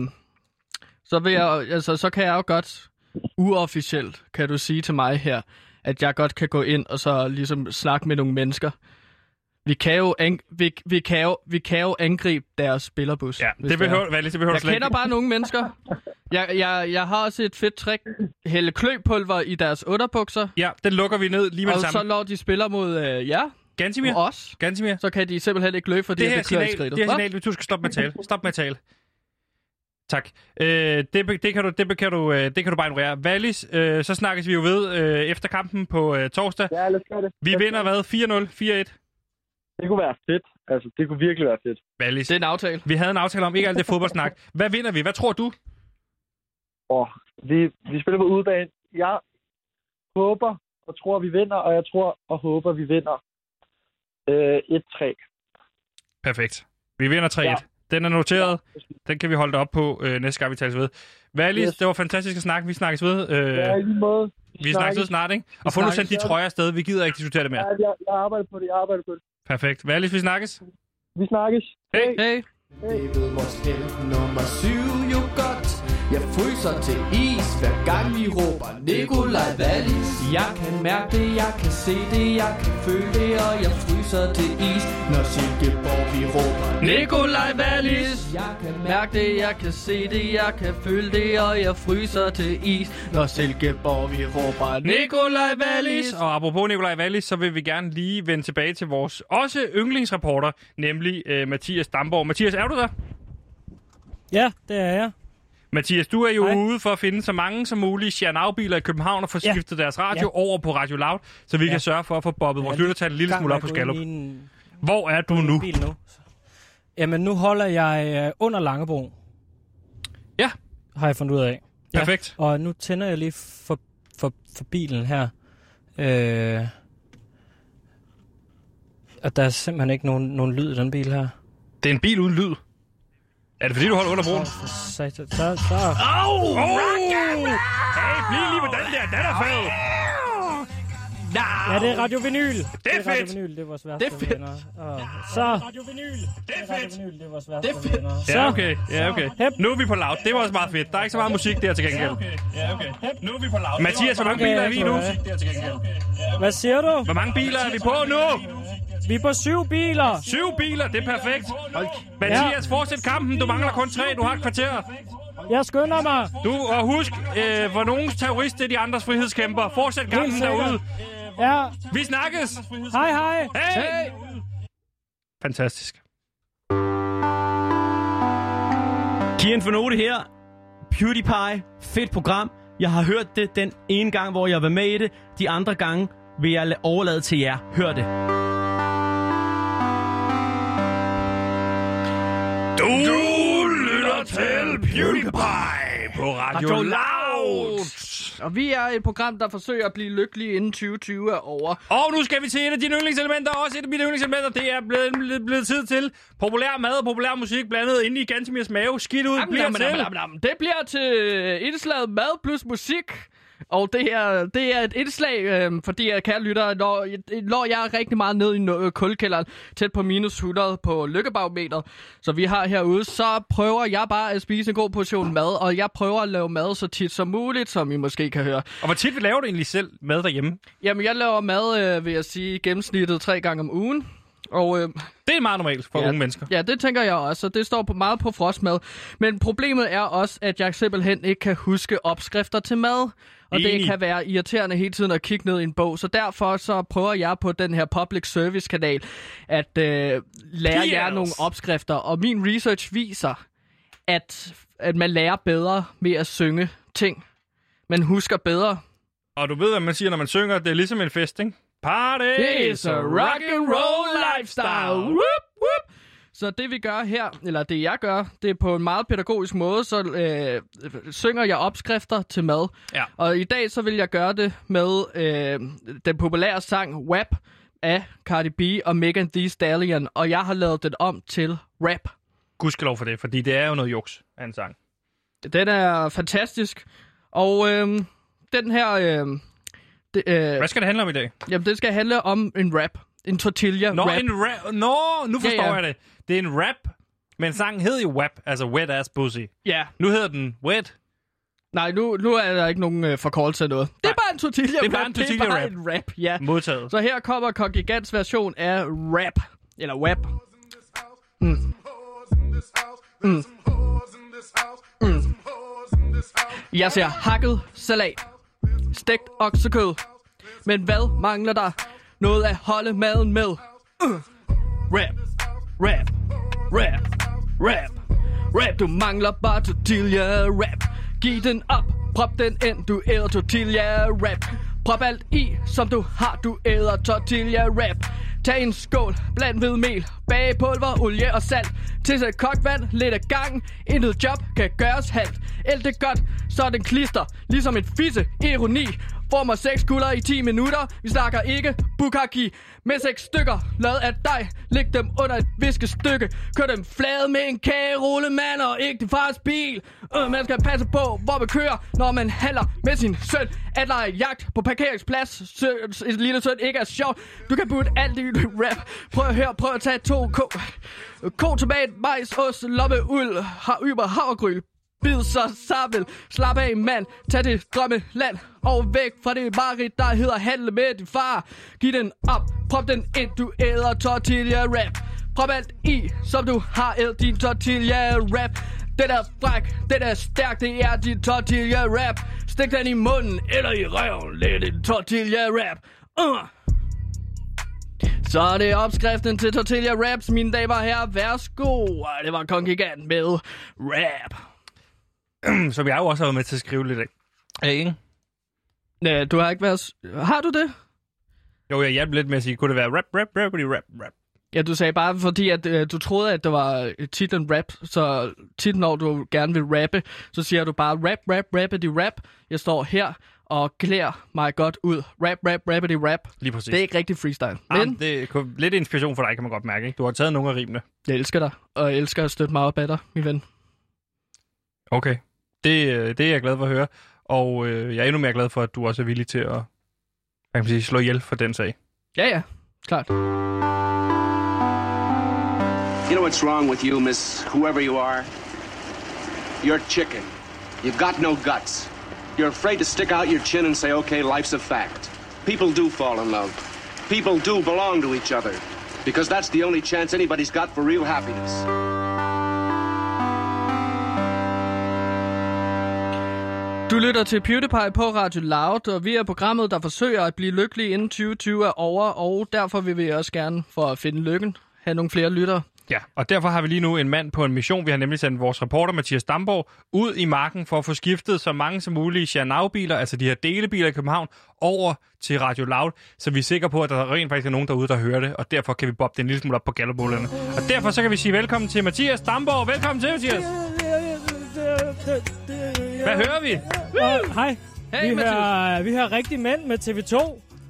så, vil jeg, altså, så kan jeg jo godt uofficielt, kan du sige til mig her, at jeg godt kan gå ind og så ligesom snakke med nogle mennesker. Vi kan jo, ang- vi, vi kan jo, vi kan jo angribe deres spillerbus. Ja, det er. behøver, Wallis, det behøver Jeg kender ikke. bare nogle mennesker. Jeg, jeg, jeg har også et fedt trick. Hælde kløpulver i deres underbukser. Ja, den lukker vi ned lige med Og det så samme. når de spiller mod øh, jer Gantimir, og os, Gantimir. så kan de simpelthen ikke løbe, fordi Det her det signal, skridtet. det her signal, du skal stoppe med at tale. Stop med at tale. Tak. Øh, det, det, kan du, det, kan du, øh, det kan du bare ignorere. Wallis, øh, så snakkes vi jo ved øh, efter kampen på øh, torsdag. Ja, lad os gøre det. Vi Lad vinder hvad? 4-0? 4-1? Det kunne være fedt. Altså, det kunne virkelig være fedt. Wallis, Det er en aftale. vi havde en aftale om ikke alt det fodboldsnak. Hvad vinder vi? Hvad tror du? Og vi, vi spiller på udebane. Jeg håber og tror, vi vinder, og jeg tror og håber, vi vinder øh, 1-3. Perfekt. Vi vinder 3-1. Ja. Den er noteret. Den kan vi holde op på øh, næste gang, vi tales ved. Wallis, Yes. det var fantastisk at snakke. Vi snakkes ved. Øh, Ja, i lige måde. vi snakkes ved snart, ikke? Og få nu sendt de trøjer afsted. Vi gider ikke diskutere det mere. Ja, jeg, jeg arbejder på det, jeg arbejder på det. Perfekt. Wallis, vi snakkes. Vi snakkes. Hej. Hey. Det ved vores held nummer syv jo godt Jeg fryser til is hver gang vi råber Nikolaj Wallis Jeg kan mærke det, jeg kan se det, jeg kan føle det Og jeg fryser til is, når Silkeborg vi råber Nikolaj Wallis. Jeg kan Mærk det, jeg kan se det, jeg kan føle det, og jeg fryser til is, når Silkeborg vi råber Nikolaj Wallis. Og apropos Nikolaj Wallis, så vil vi gerne lige vende tilbage til vores også yndlingsreporter, nemlig øh, Mathias Damborg. Mathias, er du der? Ja, det er jeg. Mathias, du er jo Hej. ude for at finde så mange som muligt Chernau-biler i København og få Ja. skiftet deres radio Ja. over på Radio Loud, så vi Ja. kan sørge for at få bobbet vores Ja, lyttertal en lille smule op på Skallup. en- Hvor er du nu? Bil nu. Jamen, nu holder jeg øh, under Langebro. Ja. Har jeg fundet ud af. Ja. Perfekt. Og nu tænder jeg lige for, for, for bilen her. Øh, og der er simpelthen ikke nogen, nogen lyd i den bil her. Det er en bil uden lyd. Er det fordi, du holder under broen? For satan. Så, så. Au! Oh! Hey, bliv lige på den der, den er fed! Ja, det er Radio Vinyl. Det er Radio fedt. Vinyl, det er vores værste Det er fedt. venner. Og så... Radio Vinyl. Det er Vinyl, det er vores værste Det er fedt. venner. Så... Ja, okay. Ja, okay. Hep. Nu er vi på loud. Det var også meget fedt. Der er ikke så meget musik der til gengæld. Ja, okay. Nu er vi på lav. Mathias, hvor mange Okay, biler er vi nu? okay. Der til gengæld. Hvad siger du? Hvor mange biler er vi på nu? Vi er på syv biler. Syv biler, det er perfekt. Mathias, fortsæt kampen. Du mangler kun tre. Du har et kvarter. Jeg skynder mig. Du, og husk, øh, hvor nogens terrorist det er de andres frihedskæmper. Fortsæt kampen derude. Ja. Vi snakkes. Hej, hej. Hey! Fantastisk. Kian Fornote her. PewDiePie. Fedt program. Jeg har hørt det den ene gang, hvor jeg var med i det. De andre gange vil jeg la- overlade til jer. Hør det. Du lytter til PewDiePie på Radio Radio Loud. Og vi er et program, der forsøger at blive lykkelige inden 2020 er over. Og nu skal vi til et af dine yndlingselementer. Også et af mine yndlingselementer. Det er blevet, blevet, tid til populær mad og populær musik blandet ind i Gansemirs mave. Skidt ud bliver jamen, til. jamen, jamen, jamen. Det bliver til indslaget mad plus musik. Og det er, det er et indslag, øh, fordi jeg kan lytte, når, når jeg er rigtig meget nede i no- kulkælderen, tæt på minus 100 på lykkebarometeret, så vi har herude, så prøver jeg bare at spise en god portion mad, og jeg prøver at lave mad så tit som muligt, som I måske kan høre. Og hvor tit vi laver du egentlig selv mad derhjemme? Jamen, jeg laver mad, øh, vil jeg sige, gennemsnittet tre gange om ugen. Og øh, Det er meget normalt for Ja. unge mennesker. Ja, det tænker jeg også, og det står på meget på frostmad. Men problemet er også, at jeg simpelthen ikke kan huske opskrifter til mad. Og det Enig. kan være irriterende hele tiden at kigge ned i en bog. Så derfor så prøver jeg på den her public service kanal at øh, lære Yes. jer nogle opskrifter. Og min research viser, at, at man lærer bedre med at synge ting. Man husker bedre. Og du ved, hvad man siger, når man synger. Det er ligesom en fest, ikke? Party It's a rock and roll lifestyle. Whoop, whoop. Så det vi gør her, eller det jeg gør, det er på en meget pædagogisk måde, så øh, synger jeg opskrifter til mad. Ja. Og i dag så vil jeg gøre det med øh, den populære sang WAP af Cardi B og Megan Thee Stallion, og jeg har lavet den om til rap. Gudskelov for det, fordi det er jo noget juks af en sang. Den er fantastisk, og øh, den her... Øh, det, øh, Hvad skal det handle om i dag? jamen, det skal handle om en rap. En tortilla Nå, rap. en rap. Nå, nu forstår Ja, ja. jeg det. Det er en rap, men sangen hed jo WAP, altså Wet Ass Pussy. Ja, Nu hedder den Wet. Nej, nu, nu er der ikke nogen øh, forkortelse af noget. Det er bare en tortilla Det er bare rap. en tortilla Det er bare rap. en rap, ja. Modtaget. Så her kommer Kongigants version af rap. Eller wap. Mm. Mm. Mm. Jeg ser hakket salat. Stegt oksekød. Men hvad mangler der? Noget at holde maden med. Uh. Rap. Rap. Rap. Rap. Rap, du mangler bare tortilla rap. Giv den op, prop den ind, du æder tortilla rap. Prop alt i, som du har, du æder tortilla rap. Tag en skål, bland hvedemel, bagepulver, olie og salt. Tilsæt kogt vand, lidt af gangen. Intet job kan gøres halvt. Alt det godt, så er den klister, ligesom et fisse ironi. Former seks kulder i 10 minutter. Vi snakker ikke bukaki. Med seks stykker, lavet af dig. Læg dem under et viskestykke. Kør dem flade med en kagerulle, mand, og ikke din fars bil. Øh, man skal passe på, hvor man kører, når man handler med sin søn. At lege jagt på parkeringsplads. Sø, et lille søn ikke er sjovt. Du kan putte alt i rap. Prøv at høre, prøv at tage to ko. Ko, tomat, majs, ost, lomme, uld, har yber, havregryl, Bid så sammen. Slap af, mand. Tag det drømmeland. Og væk fra det mareridt, der hedder handle med din far. Giv den op. Prop den ind, du æder tortilla rap. Prop alt i, som du har æd din tortilla rap. Den er fræk, den er stærk, det er din tortilla rap. Stik den i munden eller i røven, det er din tortilla rap. Uh. Så er det opskriften til tortilla raps, mine damer og herrer. Værsgo. Det var Kongigant med rap. Som jeg jo også har været med til at skrive lidt af. Ja, ikke? Nej, du har ikke været... Har du det? Jo, jeg hjalp lidt med at sige, kunne det være rap, rap, rap, rap, rap. Ja, du sagde bare, fordi at, øh, du troede, at det var øh, titlen rap, så tit når du gerne vil rappe, så siger du bare rap, rap, rappity rap. Jeg står her og klæder mig godt ud. Rap, rap, rappity rap. Lige præcis. Det er ikke rigtig freestyle, Men... men det er lidt inspiration for dig, kan man godt mærke. Ikke? Du har taget nogle af rimene. jeg elsker dig, og jeg elsker at støtte mig op af dig, min ven. Okay. Det, øh, det er jeg glad for at høre. Og øh, jeg er endnu mere glad for, at du også er villig til at kan man sige, slå ihjel for den sag. Ja, ja. Klart. You know what's wrong with you, miss whoever you are? You're chicken. You've got no guts. You're afraid to stick out your chin and say, okay, life's a fact. People do fall in love. People do belong to each other. Because that's the only chance anybody's got for real happiness. Du lytter til PewDiePie på Radio Loud, og vi er programmet, der forsøger at blive lykkelige inden 2020 er over, og derfor vil vi også gerne, for at finde lykken, have nogle flere lyttere. Ja, og derfor har vi lige nu en mand på en mission. Vi har nemlig sendt vores reporter Mathias Damborg ud i marken for at få skiftet så mange som muligt Xianau-biler, altså de her delebiler i København, over til Radio Loud, så vi er sikre på, at der rent faktisk er nogen derude, der hører det, og derfor kan vi bobbe det en lille smule op på gallerbullerne. Og derfor så kan vi sige velkommen til Mathias Damborg. Velkommen til, Mathias. Hvad hører vi? Og, hej. Hey, vi, Mathias. hører, vi hører rigtig mænd med TV2.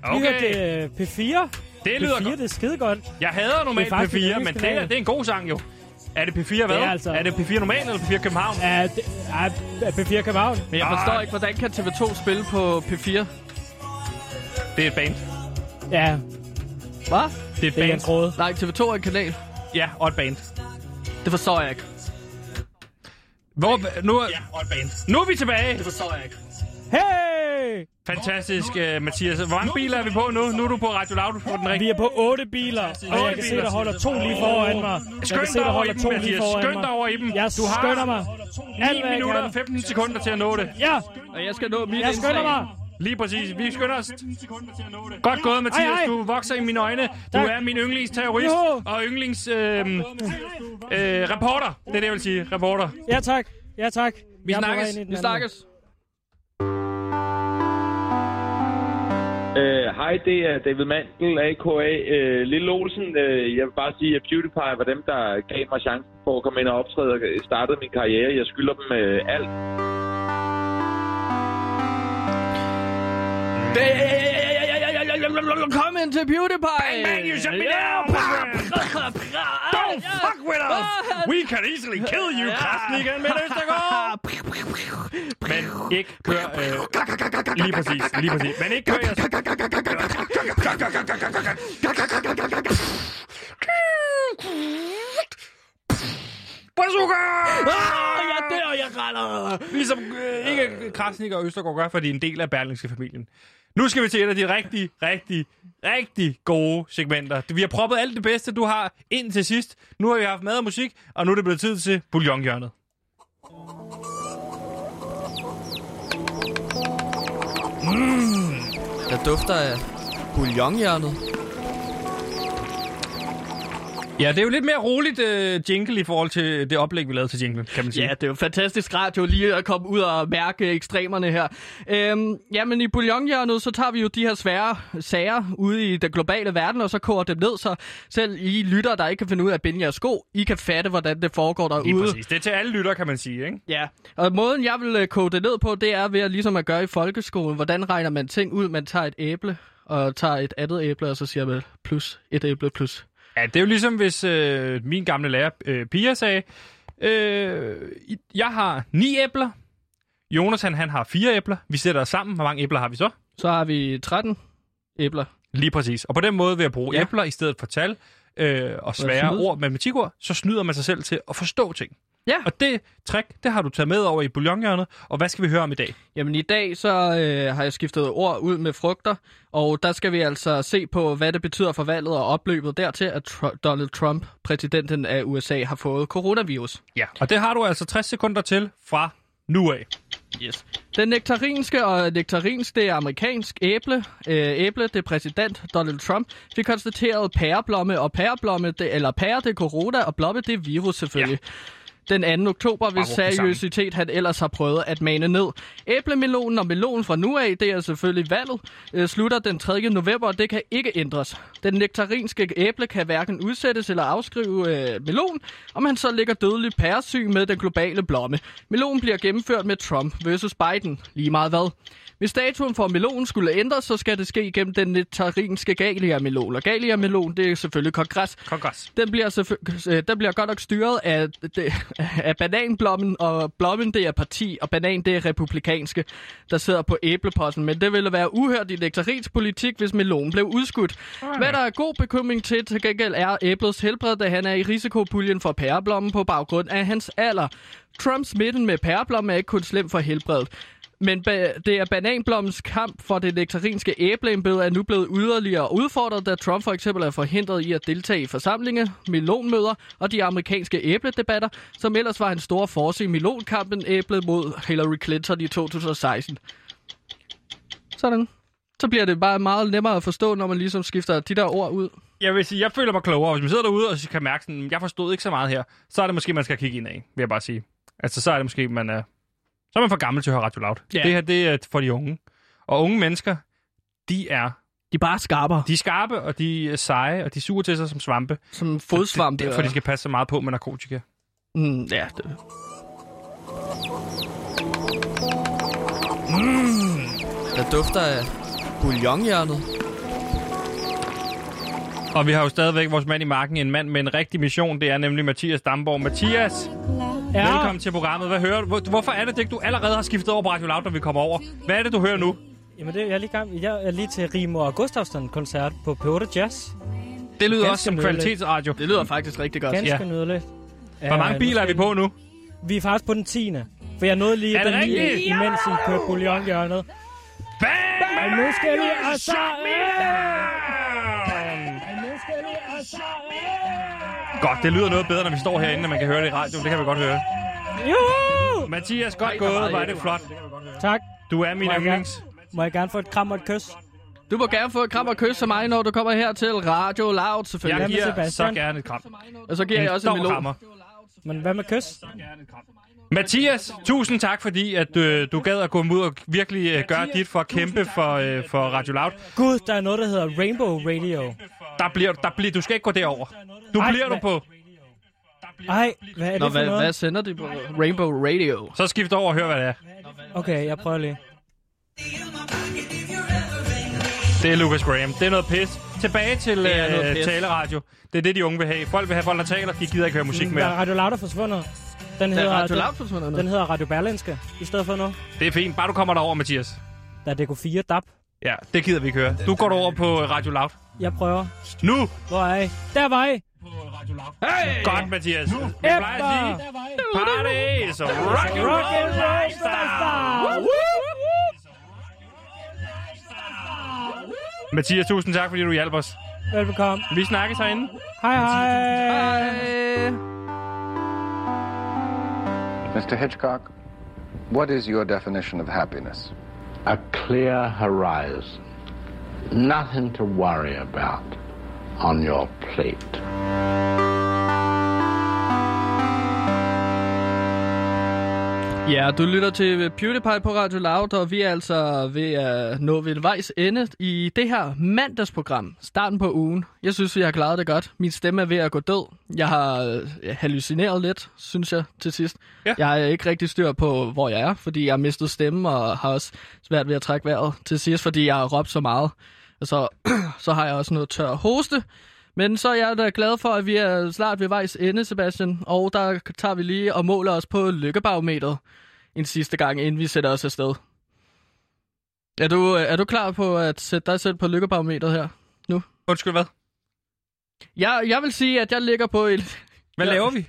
Okay. Vi hører det, P4. Det lyder P4, godt. det er skide godt. Jeg hader normalt Det er faktisk P4, en men det er, det er en god sang jo. Er det P4 hvad? Det er altså- Er det P4 normal eller P4 København? Ja, det, ja, P4 København. Men jeg forstår ikke, hvordan kan TV2 spille på P4? Det er et band. Ja, Hvad? Det er et det er en band. tråd. Nej, TV2 er en kanal. Ja, og et band. Det forstår jeg ikke. Hvor, nu, er, Og band. nu er vi tilbage. Det forstår jeg ikke. Hey! Fantastisk, uh, Mathias. Hvor mange biler er vi på nu? Nu er du på Radio Loud på den Vi rigtige. er på otte biler, og jeg kan se, der holder to lige foran mig. Jeg Skynd kan se, dig der over i holder dem, to lige Mathias. foran Skynd dig mig. over i dem. Jeg Du har skynder mig. 9 Alt, hvad jeg minutter og 15 sekunder til at nå det. Ja, Og jeg skal nå mit jeg skynder mig. Lige præcis. Vi skynder os. Godt gået, Mathias. Ej, ej. Du vokser i mine øjne. Du er min yndlingsterrorist og yndlings... Øh, øh, reporter. Det er det, jeg vil sige. Reporter. Ja, tak. Ja, tak. Vi Jeg snakkes. Vi snakkes. Øh, Hej, det er David Mandel, a.k.a. Uh, Lille Olsen. Uh, jeg vil bare sige, at PewDiePie var dem, der gav mig chancen for at komme ind og optræde og startede min karriere. Jeg skylder dem uh, alt. Kom ind til PewDiePie! Bang, bang, you shut me down! Don't fuck with us! We can easily kill you, Krasnik and Østergaard! Men ikke kør... Øh, lige præcis, lige præcis. Men ikke kør. Bazooka! Ah, jeg dør, jeg græder! Ligesom øh, ikke Krasnik og Østergaard gør, fordi de er en del af Berlingske familien. Nu skal vi til et af de rigtig, rigtig, rigtig gode segmenter. Vi har proppet alt det bedste, du har ind til sidst. Nu har vi haft mad og musik, og nu er det blevet tid til bouillonhjørnet. Mm. Der dufter af bouillonhjørnet. Ja, det er jo lidt mere roligt uh, jingle i forhold til det oplæg, vi lavede til jingle, kan man sige. Ja, det er jo fantastisk radio lige at komme ud og mærke ekstremerne her. Øhm, jamen i bouillonhjørnet, så tager vi jo de her svære sager ude i den globale verden, og så koger dem ned, så selv I lytter, der ikke kan finde ud af at binde jeres sko, I kan fatte, hvordan det foregår derude. Lige præcis. Det er til alle lytter, kan man sige, ikke? Ja, og måden jeg vil øh, koge det ned på, det er ved at ligesom at gøre i folkeskolen. Hvordan regner man ting ud? Man tager et æble, og tager et andet æble, og så siger man plus et æble plus. Ja, det er jo ligesom, hvis øh, min gamle lærer, øh, Pia, sagde, øh, jeg har ni æbler, Jonas han, han har fire æbler, vi sætter os sammen, hvor mange æbler har vi så? Så har vi 13 æbler. Lige præcis. Og på den måde ved at bruge Ja. æbler i stedet for tal øh, og svære ord, matematikord, så snyder man sig selv til at forstå ting. Ja. Og det trick, det har du taget med over i bouillonhjørnet. Og hvad skal vi høre om i dag? Jamen i dag så øh, har jeg skiftet ord ud med frugter, og der skal vi altså se på, hvad det betyder for valget og opløbet dertil, at Tr- Donald Trump, præsidenten af USA, har fået coronavirus. Ja. Og det har du altså 60 sekunder til fra nu af. Yes. Den nektarinske og nektarins, det er amerikansk æble. Øh, æble, det er præsident Donald Trump. Vi konstaterede pæreblomme og pæreblomme, det, eller pære, det er corona, og blomme, det er virus selvfølgelig. Ja. Den 2. oktober, hvis seriøsitet han ellers har prøvet at mane ned. Æblemelonen og melonen fra nu af, det er selvfølgelig valget, øh, slutter den 3. november, og det kan ikke ændres. Den nektarinske æble kan hverken udsættes eller afskrive øh, melon, og man så ligger dødelig pæresyg med den globale blomme. Melon bliver gennemført med Trump versus Biden. Lige meget hvad. Hvis datoen for melon skulle ændres, så skal det ske gennem den nektarinske galia-melon. Og galia-melon, det er selvfølgelig kongres. Kongres. Den bliver, selvfø- øh, den bliver godt nok styret af, det, af bananblommen, og blommen det er parti, og banan det er republikanske, der sidder på æbleposten. Men det ville være uhørt i nektarins politik, hvis melon blev udskudt. Hvad der er god bekymring til til gengæld er æblets helbred, da han er i risikopuljen for pæreblommen på baggrund af hans alder. Trumps midten med pæreblommen er ikke kun slem for helbredet. Men ba- det er bananblommens kamp for det nektarinske æbleembede er nu blevet yderligere udfordret, da Trump for eksempel er forhindret i at deltage i forsamlinger, melonmøder og de amerikanske æbledebatter, som ellers var en stor force i melonkampen æblet mod Hillary Clinton i 2016. Sådan. Så bliver det bare meget nemmere at forstå, når man ligesom skifter de der ord ud. Jeg vil sige, jeg føler mig klogere. Hvis man sidder derude og kan mærke sådan, jeg forstod ikke så meget her, så er det måske, man skal kigge ind af, vil jeg bare sige. Altså, så er det måske, man er, så er man for gammel til at høre Radio Loud. Ja. Det her, det er for de unge. Og unge mennesker, de er... De er bare skarpere. De er skarpe, og de er seje, og de suger til sig som svampe. Som fodsvampe. Og- de skal passe så meget på med narkotika. Mm, ja, det. Mm, der dufter af bouillonhjernet. Og vi har jo stadigvæk vores mand i marken, en mand med en rigtig mission. Det er nemlig Mathias Damborg. Mathias, Ja. velkommen til programmet. Hvad hører du? Hvor- Hvorfor er det, at du allerede har skiftet over på Radio Loud, når vi kommer over? Hvad er det, du hører nu? Jamen, det, jeg, er lige gang, jeg er lige til Rimo og Gustafsson-koncert på P8 Jazz. Det lyder Ganske også som nydeligt. kvalitetsradio. Det lyder faktisk rigtig godt. Ganske Ja. nydeligt. Hvor mange biler er vi på nu? Vi er faktisk på den 10. For jeg nåede lige det den lige, rigtigt? imens I kørte bouillonhjørnet. Bang! Og nu skal vi altså... Godt, det lyder noget bedre, når vi står herinde, når man kan høre det i radioen. Det kan vi godt høre. Juhu! Mathias, godt gået. er det flot. Tak. Du er min Må jeg yndlings. Må jeg gerne få et kram og et kys? Du må gerne få et kram og kys af mig, når du kommer her til Radio Loud, selvfølgelig. Jeg giver så gerne et kram. Og så giver jeg også en melon. krammer. Men hvad med kys? Mathias, tusind tak, fordi at, øh, du gad at gå ud og virkelig øh, gøre dit for at kæmpe for, øh, for Radio Loud. Gud, der er noget, der hedder Rainbow Radio. Der bliver, der bliver, du skal ikke gå derover. Du Ej, bliver du hvad- på. Ej, hvad er det Nå, for hvad, noget? hvad sender de på Rainbow Radio? Så skift over og hør, hvad det er. Okay, jeg prøver lige. Det er Lucas Graham. Det er noget pis. Tilbage til Det er noget øh, pis. taleradio. Det er det, de unge vil have. Folk vil have folk, der taler. De gider ikke høre musik Der mere. er Radio Loud er forsvundet. Den Der er hedder, Radio Loud forsvundet nu. den hedder Radio Berlinske i stedet for nu. Det er fint. Bare du kommer derover, Mathias. Der er DK4 DAB. Ja, det gider vi ikke høre. Du går over på Radio Loud. Jeg prøver. Nu! Hvor er I? Der var I! Hey! Godt, Mathias. Vi plejer at sige, party is a rock and Rock roll and roll lifestyle. Mathias, tusind tak, fordi du hjalp os. Velbekomme. Vi snakkes herinde. Hej hej. Hej. Mr. Hitchcock, what is your definition of happiness? a clear horizon. Nothing to worry about on your plate. Ja, du lytter til PewDiePie på Radio Loud, og vi er altså ved at nå ved vejs ende i det her mandagsprogram. Starten på ugen. Jeg synes, vi har klaret det godt. Min stemme er ved at gå død. Jeg har øh, hallucineret lidt, synes jeg, til sidst. Ja. Jeg har ikke rigtig styr på, hvor jeg er, fordi jeg har mistet stemme, og har også svært ved at trække vejret til sidst, fordi jeg har råbt så meget. Så, så har jeg også noget tør hoste. Men så er jeg da glad for, at vi er snart ved vejs ende, Sebastian. Og der tager vi lige og måler os på lykkebarometeret en sidste gang, inden vi sætter os afsted. Er du, er du klar på at sætte dig selv på lykkebarometeret her nu? Undskyld, hvad? Jeg, jeg vil sige, at jeg ligger på et... Hvad Ja. laver vi?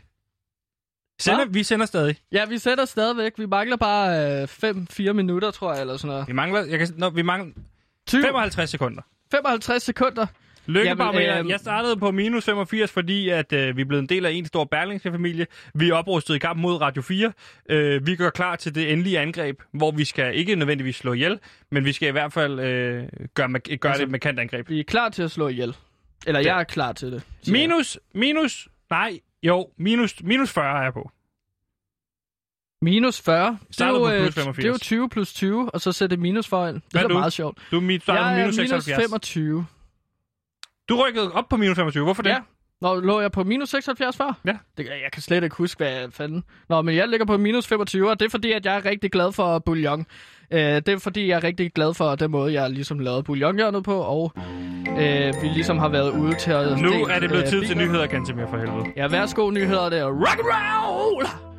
Sender, vi sender stadig. Ja, vi sætter stadigvæk. Vi mangler bare 5-4 minutter, tror jeg, eller sådan noget. Vi mangler, jeg kan, nå, vi mangler 20, 55 sekunder. 55 sekunder. Jamen, Jamen, øhm, jeg startede på minus 85, fordi at, øh, vi er blevet en del af en stor berlingske familie. Vi er oprustet i kamp mod Radio 4. Øh, vi gør klar til det endelige angreb, hvor vi skal ikke nødvendigvis slå ihjel, men vi skal i hvert fald øh, gøre, gøre Altså, det med kant angreb. Vi er klar til at slå ihjel. Eller Det- jeg er klar til det. Minus, minus, nej, jo, minus, minus 40 er jeg på. Minus 40. Det er, jo, øh, det 85. er jo 20 plus 20, og så sætte minus foran. Det Hvad er er meget sjovt. Du er starter jeg på er minus minus 76. 25. Du rykkede op på minus 25. Hvorfor det? Ja. Nå, lå jeg på minus 76 før? Ja. Det, jeg kan slet ikke huske, hvad fanden... Nå, men jeg ligger på minus 25, og det er fordi, at jeg er rigtig glad for bouillon. Øh, det er fordi, jeg er rigtig glad for den måde, jeg ligesom lavede bouillonhjørnet på, og øh, vi ligesom har været ude til at... Nu er det blevet øh, tid til nyheder, Gantemir, for helvede. Ja, værsgo nyheder, det er rock and roll!